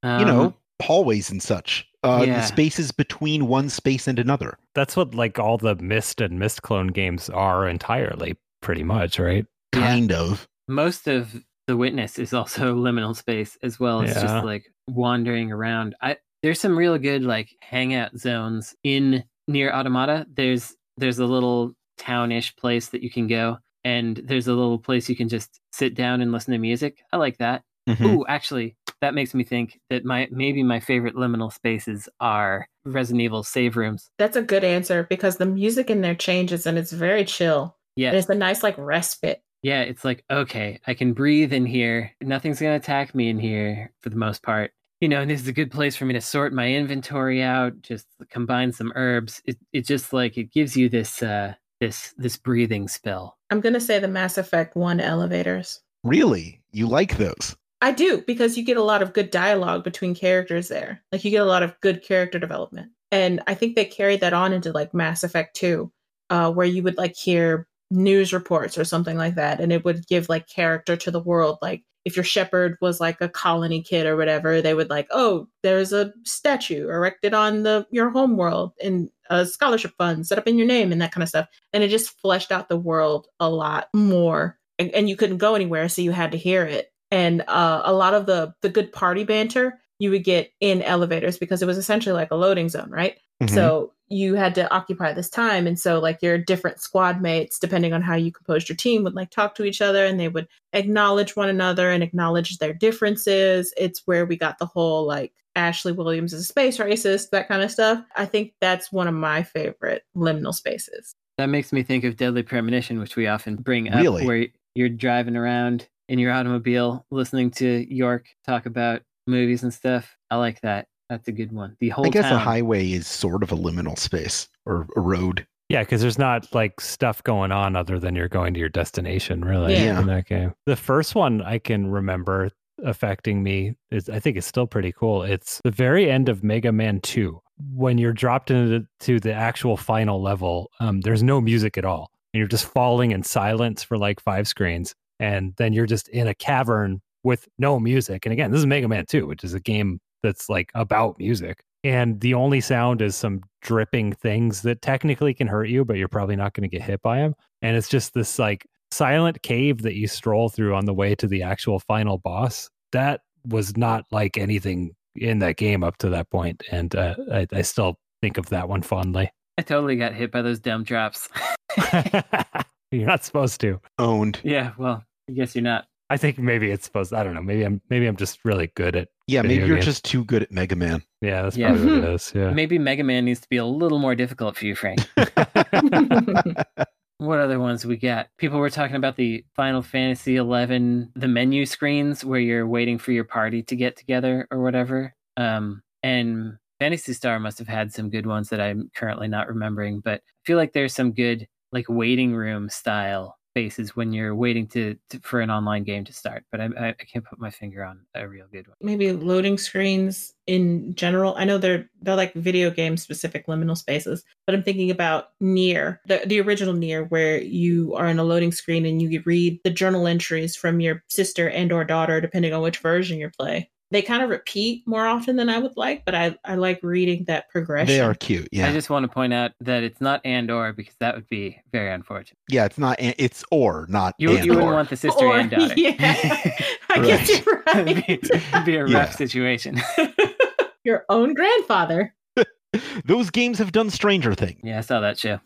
Um, know, hallways and such. Uh, yeah. The spaces between one space and another. That's what like all the Myst and Myst clone games are entirely, pretty much, right? Yeah. Kind of. most of the witness is also (laughs) liminal space as well as Yeah. just like wandering around i there's some real good like hangout zones in Nier Automata there's there's a little townish place that you can go and there's a little place you can just sit down and listen to music i like that Mhm. Ooh, actually that makes me think that my maybe my favorite liminal spaces are resident evil save rooms That's a good answer because the music in there changes and it's very chill. yeah And it's a nice like respite. Yeah, it's like, okay, I can breathe in here. Nothing's going to attack me in here for the most part. You know, and this is a good place for me to sort my inventory out, just combine some herbs. It it just like it gives you this uh this this breathing spell. I'm gonna say the Mass Effect 1 elevators. Really? You like those? I do because you get a lot of good dialogue between characters there. Like you get a lot of good character development. And I think they carried that on into like Mass Effect 2, uh, where you would like hear news reports or something like that. And it would give like character to the world. Like if your Shepard was like a colony kid or whatever, they would like, oh, there's a statue erected on the your home world and a scholarship fund set up in your name and that kind of stuff. And it just fleshed out the world a lot more. And, and you couldn't go anywhere, so you had to hear it and uh, a lot of the the good party banter you would get in elevators because it was essentially like a loading zone right Mhm. so you had to occupy this time and so like your different squad mates depending on how you composed your team would like talk to each other and they would acknowledge one another and acknowledge their differences it's where we got the whole like ashley williams is a space racist that kind of stuff i think that's one of my favorite liminal spaces That makes me think of Deadly Premonition, which we often bring up, Really? where you're driving around in your automobile, listening to York talk about movies and stuff. I like that. That's a good one. The whole I guess town. a highway is sort of a liminal space or a road. Yeah, because there's not like stuff going on other than you're going to your destination, really, Yeah. in that game. The first one I can remember affecting me is I think it's still pretty cool. It's the very end of Mega Man 2. When you're dropped into to the actual final level, um, there's no music at all. And you're just falling in silence for like five screens. And then you're just in a cavern with no music. And again, this is Mega Man 2, which is a game that's like about music. And the only sound is some dripping things that technically can hurt you, but you're probably not going to get hit by them. And it's just this like silent cave that you stroll through on the way to the actual final boss. That was not like anything in that game up to that point, and uh, I, I still think of that one fondly. I totally got hit by those dumb drops. (laughs) you're not supposed to. Owned. yeah, well, I guess you're not. I think maybe it's supposed. I don't know. Maybe I'm. Maybe I'm just really good at. Yeah, maybe you're games. just too good at Mega Man. Yeah, that's Yeah. probably what it is. Yeah. Maybe Mega Man needs to be a little more difficult for you, Frank. (laughs) What other ones we got? People were talking about the Final Fantasy XI, the menu screens where you're waiting for your party to get together or whatever. Um, and Phantasy Star must have had some good ones that I'm currently not remembering, but I feel like there's some good like waiting room style spaces when you're waiting to, to for an online game to start. But I, I, I can't put my finger on a real good one. maybe loading screens in general. I know they're they're like video game specific liminal spaces, but I'm thinking about Nier, the the original Nier, where you are in a loading screen and you read the journal entries from your sister and or daughter, depending on which version you play. They kind of repeat more often than I would like, but I I like reading that progression. They are cute. Yeah. I just want to point out that it's not and or because that would be very unfortunate. yeah, it's not an- it's or not You, and you wouldn't or. want the sister Or- and daughter. Yeah, (laughs) I guess Right. you're (laughs) it'd, be, it'd be a rough Yeah. situation. (laughs) your own grandfather. Those games have done Stranger Things. yeah, I saw that show.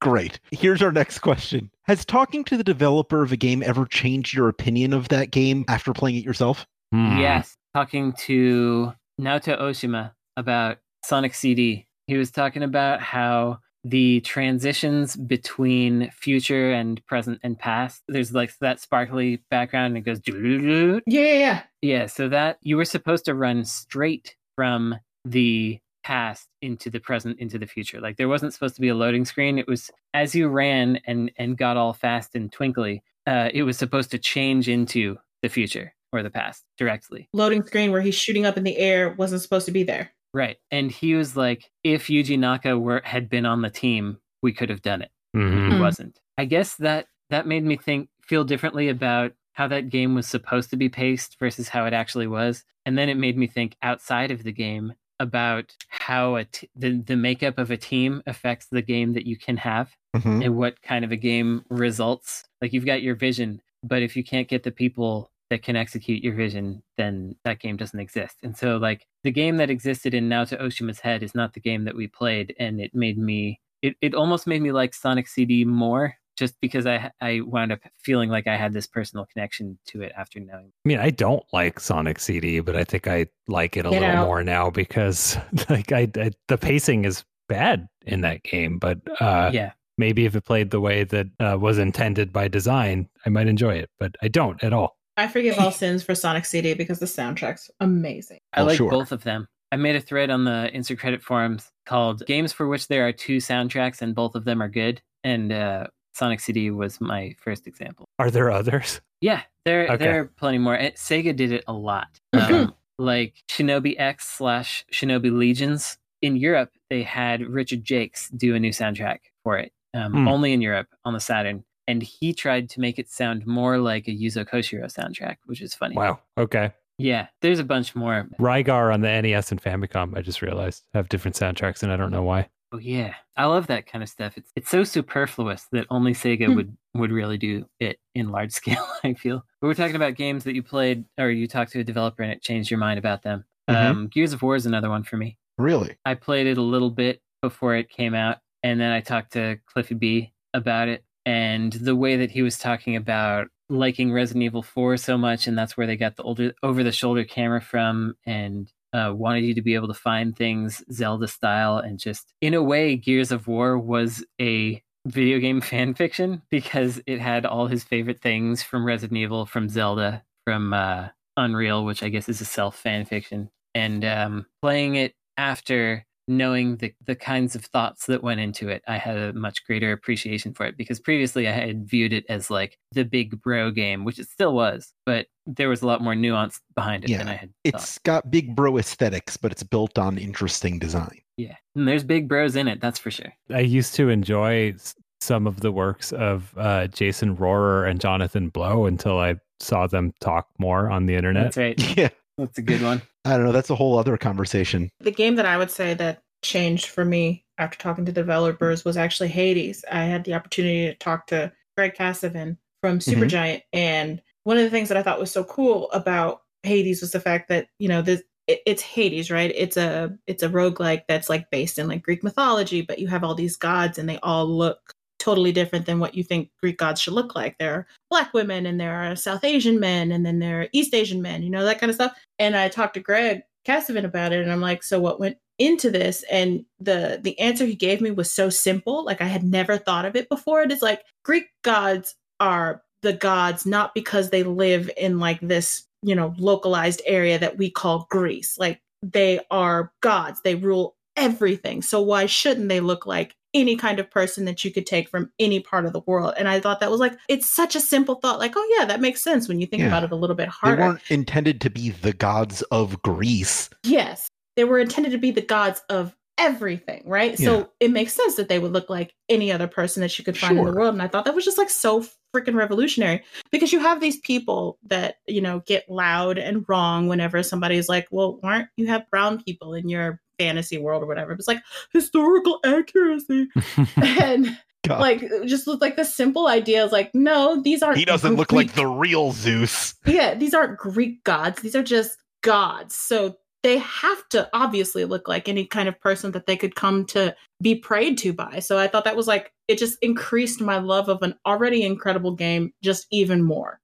Great. Here's our next question. Has talking to the developer of a game ever changed your opinion of that game after playing it yourself? Hmm. Yes, talking to Naoto Oshima about Sonic CD. He was talking about how the transitions between future and present and past, there's like that sparkly background and it goes. Yeah, yeah, yeah. Yeah, so that you were supposed to run straight from the past into the present into the future. Like there wasn't supposed to be a loading screen. It was as you ran and and got all fast and twinkly, uh, it was supposed to change into the future. Or the past directly. Loading screen where he's shooting up in the air wasn't supposed to be there. Right. And he was like, if Yuji Naka were had been on the team, we could have done it. Mhm. He Mm. wasn't. I guess that that made me think feel differently about how that game was supposed to be paced versus how it actually was. And then it made me think outside of the game about how a t- the the makeup of a team affects the game that you can have Mhm. and what kind of a game results. Like you've got your vision, but if you can't get the people that can execute your vision, then that game doesn't exist. And so like the game that existed in Naoto Oshima's head is not the game that we played and it made me it, it almost made me like Sonic CD more just because I I wound up feeling like I had this personal connection to it after knowing. I mean, I don't like Sonic CD, but I think I like it a Get little out. more now because (laughs) like I, I the pacing is bad in that game, but uh yeah. maybe if it played the way that uh, was intended by design, I might enjoy it, but I don't at all. I forgive all (laughs) sins for Sonic CD because the soundtrack's amazing. I Well, like sure. both of them. I made a thread on the insert credit forums called Games for which there are two soundtracks and both of them are good. And uh, Sonic CD was my first example. Are there others? (laughs) Yeah, there Okay. there are plenty more. Eh, Sega did it a lot. (clears throat) Um, like Shinobi X slash Shinobi Legions. In Europe, they had Richard Jacques do a new soundtrack for it. Um, Hmm. Only in Europe on the Saturn. And he tried to make it sound more like a Yuzo Koshiro soundtrack, which is funny. Wow. Okay. Yeah, there's a bunch more. Rygar on the NES and Famicom, I just realized, have different soundtracks, and I don't know why. Oh yeah, I love that kind of stuff. It's it's so superfluous that only Sega Hmm. would would really do it in large (laughs) scale. I feel. But we're talking about games that you played or you talked to a developer and it changed your mind about them. Mhm. Um, Gears of War is another one for me. Really? I played it a little bit before it came out, and then I talked to Cliffy B about it, and the way that he was talking about liking Resident Evil 4 so much, and that's where they got the older over the shoulder camera from, and uh, wanted you to be able to find things Zelda style, and just in a way, Gears of War was a video game (laughs) fan fiction because it had all his favorite things from Resident Evil, from Zelda, from uh, Unreal, which I guess is a self fan fiction, and um, playing it after knowing the the kinds of thoughts that went into it, I had a much greater appreciation for it because previously I had viewed it as like the big bro game, which it still was, but there was a lot more nuance behind it Yeah, than I had thought. It's got big bro aesthetics, but it's built on interesting design. Yeah, and there's big bros in it, that's for sure. I used to enjoy some of the works of uh, Jason Rohrer and Jonathan Blow until I saw them talk more on the internet. That's right. (laughs) Yeah. That's a good one. I don't know. That's a whole other conversation. The game that I would say that changed for me after talking to developers was actually Hades. I had the opportunity to talk to Greg Kasavin from mm-hmm. Supergiant, and one of the things that I thought was so cool about Hades was the fact that you know this it, it's Hades, right? It's a it's a roguelike that's like based in like Greek mythology, but you have all these gods and they all look totally different than what you think Greek gods should look like. There are black women and there are South Asian men and then there are East Asian men, you know, that kind of stuff. And I talked to Greg Kasavin about it and I'm like, so what went into this? And the the answer he gave me was so simple. Like I had never thought of it before. It is like Greek gods are the gods not because they live in like this, you know, localized area that we call Greece. Like they are gods. They rule everything. So why shouldn't they look like any kind of person that you could take from any part of the world? And I thought that was like it's such a simple thought. Like, oh yeah, that makes sense when you think Yeah. about it a little bit harder. They weren't intended to be the gods of Greece. Yes, they were intended to be the gods of everything, right? Yeah. So it makes sense that they would look like any other person that you could find in the world. And I thought that was just like so freaking revolutionary because you have these people that, you know, get loud and wrong whenever somebody's like, well, aren't you have brown people in your fantasy world or whatever? It's like historical accuracy. (laughs) and God. like, just look like the simple idea is like, no, these aren't. he doesn't look like the real Zeus. yeah, these aren't Greek gods. These are just gods. So they have to obviously look like any kind of person that they could come to be prayed to by. So I thought that was like, it just increased my love of an already incredible game just even more.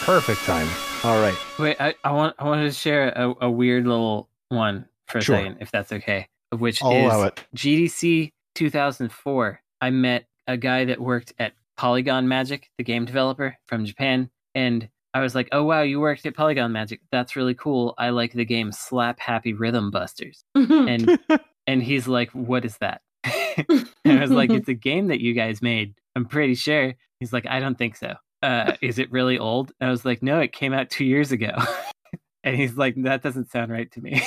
Perfect time. All right. Wait, I, I want I wanted to share a, a weird little one for a Sure. second, if that's okay. of Which I'll is. GDC 2004. I met a guy that worked at Polygon Magic, the game developer from Japan, and I was like, "Oh wow, you worked at Polygon Magic. That's really cool. I like the game Slap Happy Rhythm Busters." And (laughs) and he's like, "What is that?" (laughs) and I was like, "It's a game that you guys made. I'm pretty sure." He's like, "I don't think so." uh, "Is it really old?" And I was like, "No, it came out two years ago." (laughs) and he's like, "That doesn't sound right to me." (laughs)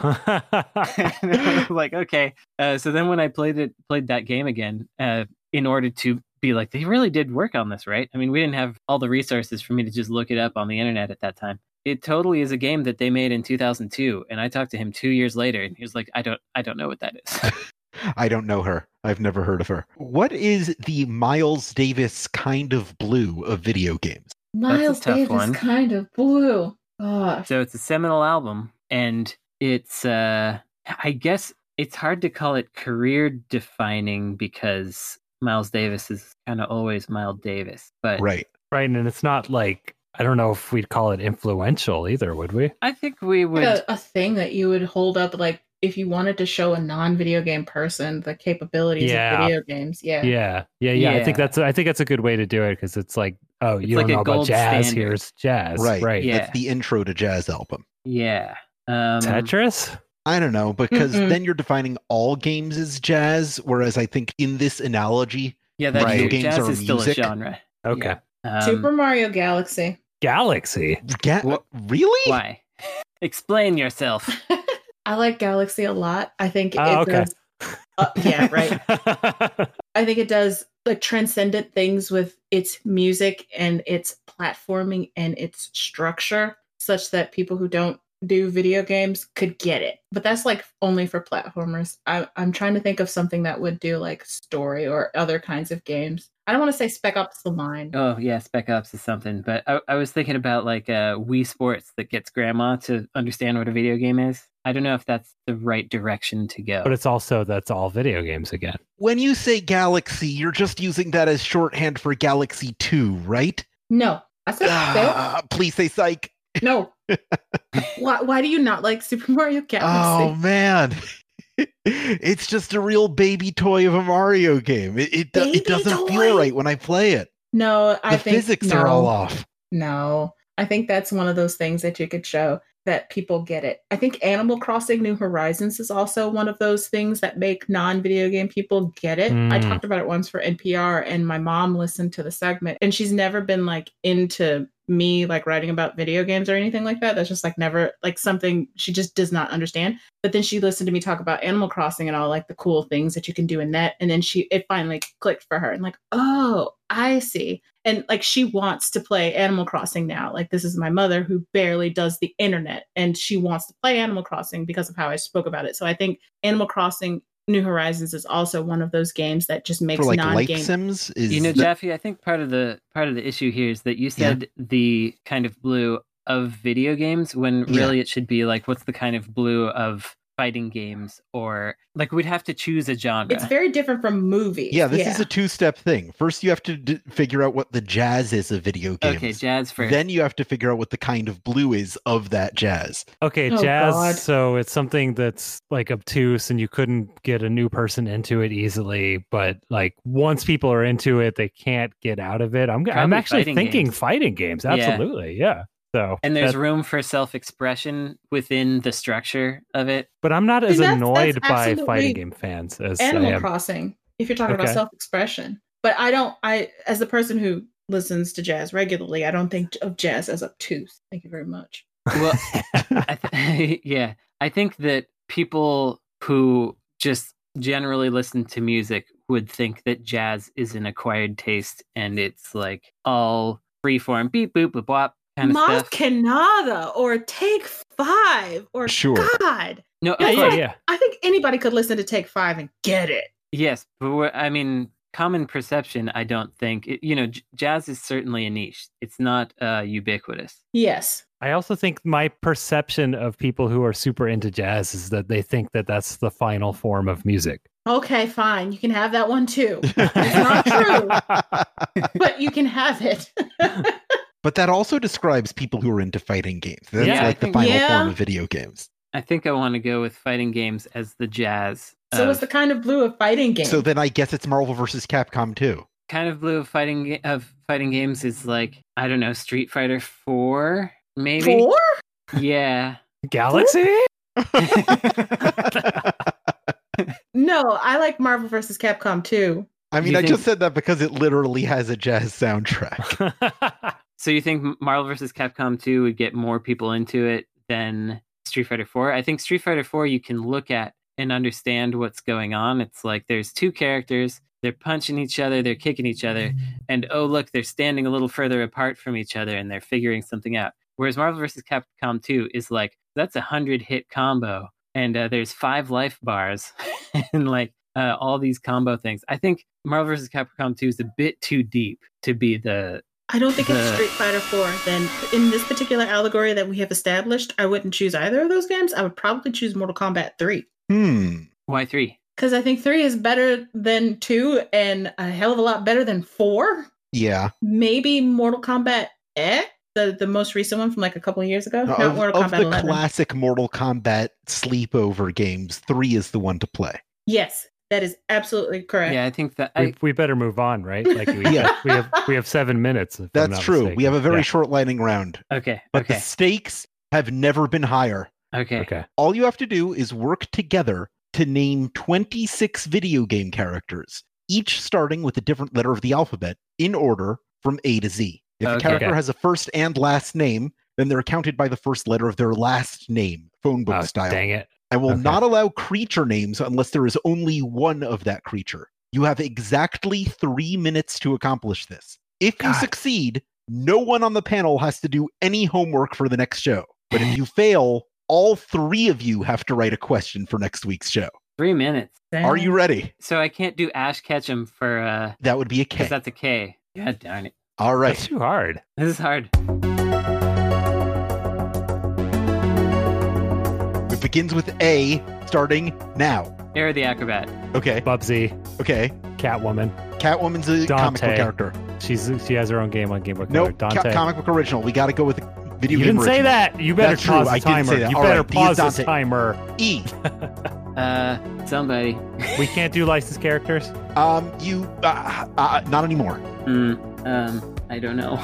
(laughs) and I was like, "Okay." Uh, so then when I played it, played that game again, uh, in order to be like, they really did work on this, right? I mean, we didn't have all the resources for me to just look it up on the internet at that time. It totally is a game that they made in 2002, and I talked to him two years later, and he was like, "I don't, I don't know what that is." (laughs) I don't know her. I've never heard of her. What is the Miles Davis kind of blue of video games? Miles tough Davis one. kind of blue. Gosh. So it's a seminal album, and it's uh I guess it's hard to call it career defining because Miles Davis is kind of always Miles Davis. But Right. right, and it's not like I don't know if we'd call it influential either, would we? I think we would Like a, a thing that you would hold up like if you wanted to show a non-video game person the capabilities Yeah. of video games. Yeah. Yeah, yeah, yeah. I think that's I think that's a good way to do it because it's like, oh, you like don't a know about gold jazz. standard. Here's jazz. Right. right. Yeah. That's the intro to jazz album. yeah. Um Tetris. I don't know because Mm-mm. then you're defining all games as jazz, whereas I think in this analogy, Yeah, that Right. Games Jazz are is still music. a genre. Okay. Yeah. Um, Super Mario Galaxy. Galaxy. ga- Wha- really? Why? (laughs) Explain yourself. (laughs) I like Galaxy a lot. I think Oh, it okay. does. Uh, yeah, right. (laughs) I think it does like transcendent things with its music and its platforming and its structure, such that people who don't do video games could get it. But that's like only for platformers. I, I'm trying to think of something that would do like story or other kinds of games. I don't want to say Spec Ops the Line. Oh yeah, Spec Ops is something, but I, I was thinking about like uh, Wii Sports that gets grandma to understand what a video game is. I don't know if that's the right direction to go. but it's also that's all video games again. When you say Galaxy, you're just using that as shorthand for Galaxy 2, right? No, I said Ah, please say psych. no. (laughs) why, why do you not like Super Mario Galaxy? Oh man. (laughs) it's just a real baby toy of a Mario game. It it, do- it doesn't toy? feel right when I play it. no, I The think physics no. are all off. No, I think that's one of those things that you could show that people get it. I think Animal Crossing New Horizons is also one of those things that make non video game people get it. I Mm. talked about it once for NPR, and my mom listened to the segment, and she's never been like into me like writing about video games or anything like that. That's just like never like something she just does not understand. But then she listened to me talk about Animal Crossing and all like the cool things that you can do in that, and then she it finally clicked for her and like, oh, I see and like she wants to play Animal Crossing now. Like this is my mother who barely does the internet and she wants to play Animal Crossing because of how I spoke about it. So I think Animal Crossing New Horizons is also one of those games that just makes For like non-game. sims is you know, the- Jeffy, I think part of the part of the issue here is that you said the kind of blue of video games when Yeah. really it should be like what's the kind of blue of fighting games or like we'd have to choose a genre. It's very different from movies. yeah, this is a two-step thing. First, you have to d- figure out what the jazz is of video games. okay, jazz first. Then you have to figure out what the kind of blue is of that jazz. Okay, Oh, jazz. God. So it's something that's like obtuse, and you couldn't get a new person into it easily. But like once people are into it, they can't get out of it. I'm I'm actually fighting thinking games. fighting games. Yeah. Absolutely, yeah. So and there's room for self-expression within the structure of it. but I'm not as that's- that's annoyed by fighting game fans as I Animal am. Crossing. If you're talking about self-expression, but I don't. I as the person who listens to jazz regularly, I don't think of jazz as obtuse. Thank you very much. Well, (laughs) I th- (laughs) yeah, I think that people who just generally listen to music would think that jazz is an acquired taste and it's like all freeform beep boop boop bop kind of Mas stuff. Canada or Take Five or Sure. God. No, yeah, yeah, yeah. I think anybody could listen to Take Five and get it. yes, but we're, I mean, common perception. I don't think it, you know. J- jazz is certainly a niche. It's not uh, ubiquitous. Yes. I also think my perception of people who are super into jazz is that they think that that's the final form of music. Okay, fine. You can have that one too. (laughs) It's not true, (laughs) but you can have it. (laughs) But that also describes people who are into fighting games. That's Yeah, I like the final Yeah. form of video games. I think I want to go with fighting games as the jazz. so of- it's the kind of blue of fighting games. So then I guess it's Marvel versus Capcom too. kind of blue of fighting of fighting games is like I don't know Street Fighter Four maybe Four? yeah Galaxy? (laughs) No, I like Marvel versus Capcom too. I mean, I think- just said that because it literally has a jazz soundtrack. (laughs) So you think Marvel vs. Capcom 2 would get more people into it than Street Fighter 4? I think Street Fighter 4 you can look at and understand what's going on. It's like there's two characters, they're punching each other, they're kicking each other, and oh look, they're standing a little further apart from each other and they're figuring something out. Whereas Marvel vs. Capcom 2 is like that's a 100 hit combo and uh, there's five life bars (laughs) and like uh, all these combo things. I think Marvel vs. Capcom 2 is a bit too deep to be the I don't think it's (laughs) Street Fighter 4. Then, in this particular allegory that we have established, I wouldn't choose either of those games. I would probably choose Mortal Kombat 3. hmm. Y3. Because I think 3 is better than 2 and a hell of a lot better than 4. Yeah. Maybe Mortal Kombat X, the, the most recent one from like a couple of years ago. Not Of, Mortal of Kombat the 11. classic Mortal Kombat sleepover games, three is the one to play. yes, that is absolutely correct. Yeah, I think that we, I, we better move on, right? Like we, (laughs) Yeah. we have we have seven minutes. if I'm That's not true. mistaken. We have a very Yeah. short lightning round, okay, but okay, the stakes have never been higher. okay. okay. All you have to do is work together to name 26 video game characters, each starting with a different letter of the alphabet in order from A to Z. If a character Okay. has a first and last name, then they're counted by the first letter of their last name, phone book Oh, style. Dang it. I will Okay. not allow creature names unless there is only one of that creature. You have exactly three minutes to accomplish this. If you God. succeed, no one on the panel has to do any homework for the next show. But if (laughs) you fail, all three of you have to write a question for next week's show. Three minutes. Are you ready? So I can't do Ash Ketchum for uh, That would be a K. because that's a K. God darn it. All right. That's too hard. This is hard. Begins with A, starting now. Air the Acrobat. Okay. Bubsy, Okay. Catwoman. Catwoman's a comic book character. She's she has her own game on Game Boy No, Color. Dante. comic book original. We got to go with video you game didn't say that. You better That's true. pause I the didn't say timer. that. You All better right, D pause this Dante. timer. E. (laughs) Uh, somebody. We can't do licensed characters. Um, you uh, uh, not anymore. Hmm. Um, I don't know.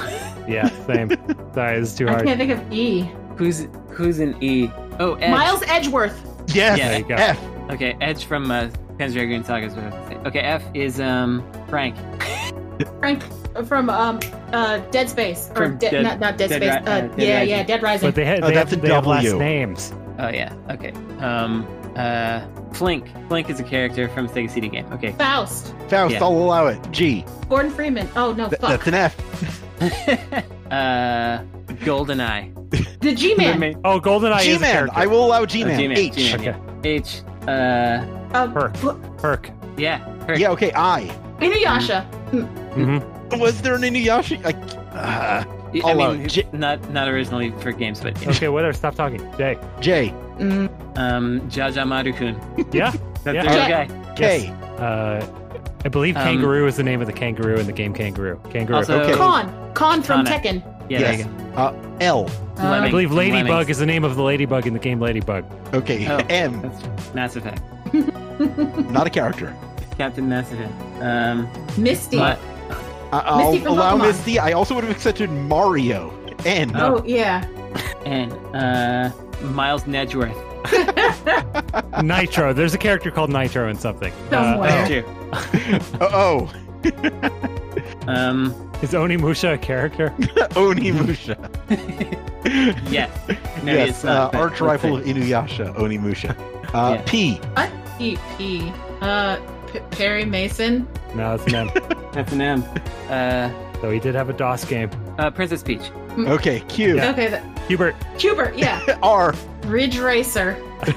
Yeah, same. (laughs) Sorry, this is too hard. I can't think of E. who's who's an E? Oh, Edge. Miles Edgeworth. Yes. Yeah. There you go. F. Okay, Edge from uh, Panzer Dragoon Saga is what I was gonna say. Okay, F is um Frank. (laughs) Frank from um uh Dead Space or From De- Dead- not not Dead, Dead Space. Ri- uh, uh, Dead yeah, Rising. yeah, Dead Rising. But they, ha- Oh, they, that's have, a they have last names. Oh yeah. Okay. Um. Uh. Flink. Flink is a character from Sega CD game. Okay. Faust. Faust. Yeah. I'll allow it. G. Gordon Freeman. Oh no, Th- fuck. that's an F. (laughs) uh. Goldeneye. the G Man. Ma- Oh, GoldenEye is a G Man. character. I will allow G Oh, Man. G-Man, H. G-Man, Okay. H. Uh. Um, Herc. wh- Herc. Yeah. Her- Yeah. Okay. I. Inuyasha. hmm Was there an Inuyasha? I, uh, I I'll allow mean, it. J- not not originally for games, but yeah. Okay, whatever. Stop talking. Jay. J. Mm, um, Jaja Maru-kun. Yeah. (laughs) That's Yeah. the real Yeah. guy. K. Uh, I believe Um, Kangaroo is the name of the kangaroo in the game Kangaroo. Kangaroo. Also- Okay. Khan. Khan from Kana. Tekken. Yeah. Yes. There you go. L. I believe Ladybug Lemmings. is the name of the ladybug in the game Ladybug. Okay. Oh. (laughs) M. That's Mass Effect. (laughs) Not a character. Captain Mass Effect. Um, Misty. but I- I'll Misty allow Pokemon. Misty. I also would have accepted Mario. N. oh yeah. and uh, Miles Nedgeworth. (laughs) Nitro. There's a character called Nitro in something. Somewhere. Uh, True. oh. (laughs) Um, is Onimusha a character? (laughs) Onimusha. (laughs) yes. No, yes. it's not, uh, arch let's rifle of Inuyasha. Onimusha. Uh, Yeah. P. What? P. Uh, P- Perry Mason. No, it's an M. That's an M. Uh, Though he did have a DOS game. uh, Princess Peach. Okay. Q. Yeah. Okay, the, Q*bert. Q*bert. Yeah. R. Ridge Racer. Miles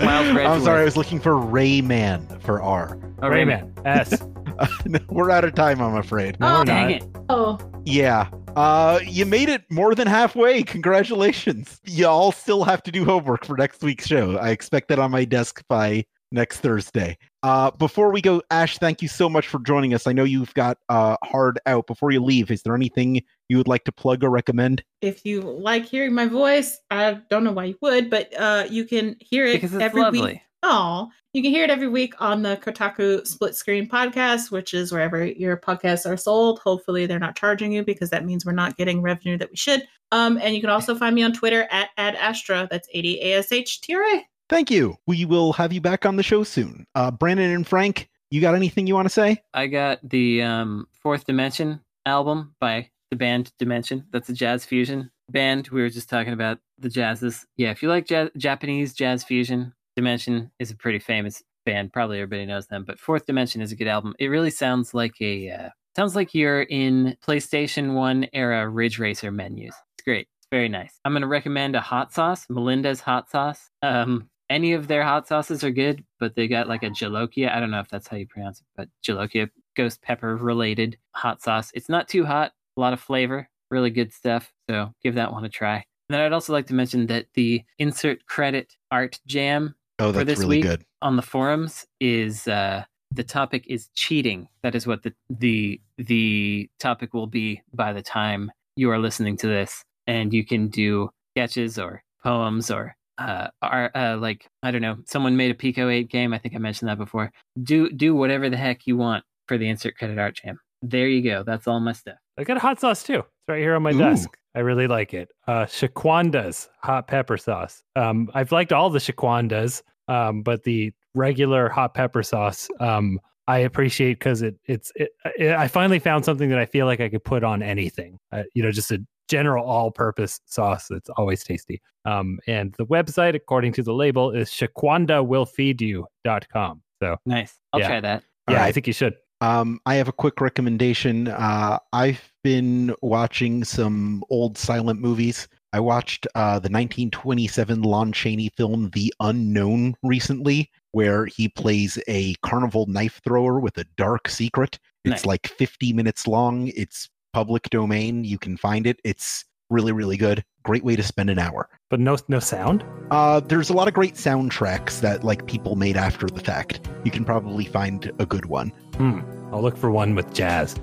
I'm Redgeworth. sorry. I was looking for Rayman for R. Oh, Rayman. S. (laughs) No, We're out of time, I'm afraid. No, Oh, we're Dang not. it. Oh, Yeah. Uh, you made it more than halfway. Congratulations. Y'all still have to do homework for next week's show. I expect that on my desk by next Thursday. Uh, before we go, Ash, thank you so much for joining us. I know you've got uh hard out. Before you leave, is there anything you would like to plug or recommend? if you like hearing my voice, I don't know why you would, but uh, you can hear it Because it's every lovely. week. Oh, you can hear it every week on the Kotaku Split Screen podcast, which is wherever your podcasts are sold. Hopefully, they're not charging you because that means we're not getting revenue that we should. Um, and you can also find me on Twitter at adastra. That's A D A S H T R A. Thank you. We will have you back on the show soon. Uh, Brandon and Frank, you got anything you want to say? I got the um, Fourth Dimension album by the band Dimension. That's a jazz fusion band. We were just talking about the jazzes. Yeah, if you like jazz, Japanese jazz fusion, Dimension is a pretty famous band. Probably everybody knows them. But Fourth Dimension is a good album. It really sounds like a uh, sounds like you're in PlayStation One era Ridge Racer menus. It's great. It's very nice. I'm gonna recommend a hot sauce, Melinda's hot sauce. Um, any of their hot sauces are good, but they got like a Jolokia. I don't know if that's how you pronounce it, but Jolokia ghost pepper related hot sauce. It's not too hot, a lot of flavor, really good stuff. So give that one a try. And then I'd also like to mention that the insert credit art jam Oh, for this really week good. on the forums is uh, the topic is cheating. That is what the the the topic will be by the time you are listening to this, and you can do sketches or poems or uh, are uh, like I don't know. Someone made a Pico Eight game. I think I mentioned that before. Do do whatever the heck you want for the insert credit art jam. There you go. That's all my stuff. I got a hot sauce too. It's right here on my Ooh. desk. I really like it. Uh, Shaquanda's hot pepper sauce. Um, I've liked all the Shaquandas, um, but the regular hot pepper sauce, um, I appreciate because it it's it, it, I finally found something that I feel like I could put on anything. Uh, you know, just a general all-purpose sauce that's always tasty. Um, and the website, according to the label, is shaquandawillfeedyou.com. So Nice. I'll Yeah. try that. yeah, I think you should. Um, I have a quick recommendation. Uh, I've been watching some old silent movies. I watched uh, the 1927 Lon Chaney film The Unknown recently, where he plays a carnival knife thrower with a dark secret. It's Nice. like 50 minutes long. It's public domain. You can find it. It's really, really good. Great way to spend an hour. But no no sound. Uh, there's a lot of great soundtracks that like people made after the fact. You can probably find a good one. Hmm. I'll look for one with jazz.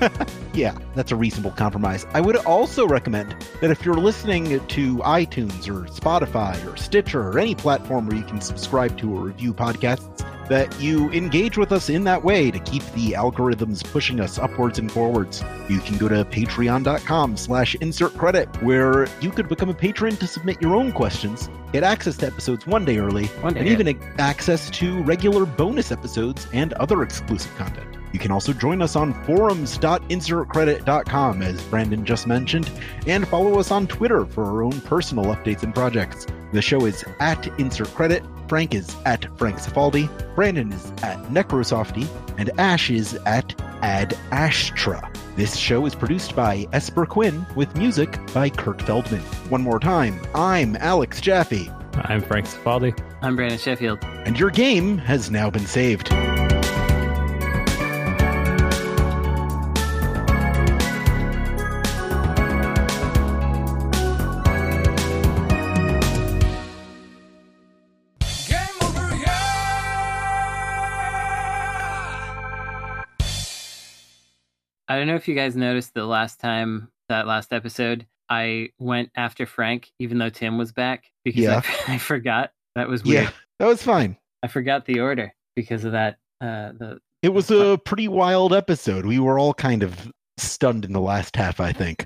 (laughs) Yeah, that's a reasonable compromise. I would also recommend that if you're listening to iTunes or Spotify or Stitcher or any platform where you can subscribe to or review podcasts, that you engage with us in that way to keep the algorithms pushing us upwards and forwards. You can go to patreon.com slash insert credit, where you could become a patron to submit your own questions, get access to episodes one day early, One day. and even access to regular bonus episodes and other exclusive content. You can also join us on forums.insertcredit.com, as Brandon just mentioned, and follow us on Twitter for our own personal updates and projects. The show is at Insert Credit, Frank is at Frank Cifaldi, Brandon is at Necrosofty, and Ash is at Ad Ashtra. This show is produced by Esper Quinn with music by Kurt Feldman. One more time, I'm Alex Jaffe, I'm Frank Cifaldi. I'm Brandon Sheffield. and your game has now been saved. I don't know if you guys noticed the last time that last episode I went after Frank, even though Tim was back because Yeah. I, (laughs) I forgot. That was weird. Yeah, that was fine. I forgot the order because of that. Uh, the It was a pretty wild episode. We were all kind of stunned in the last half, I think.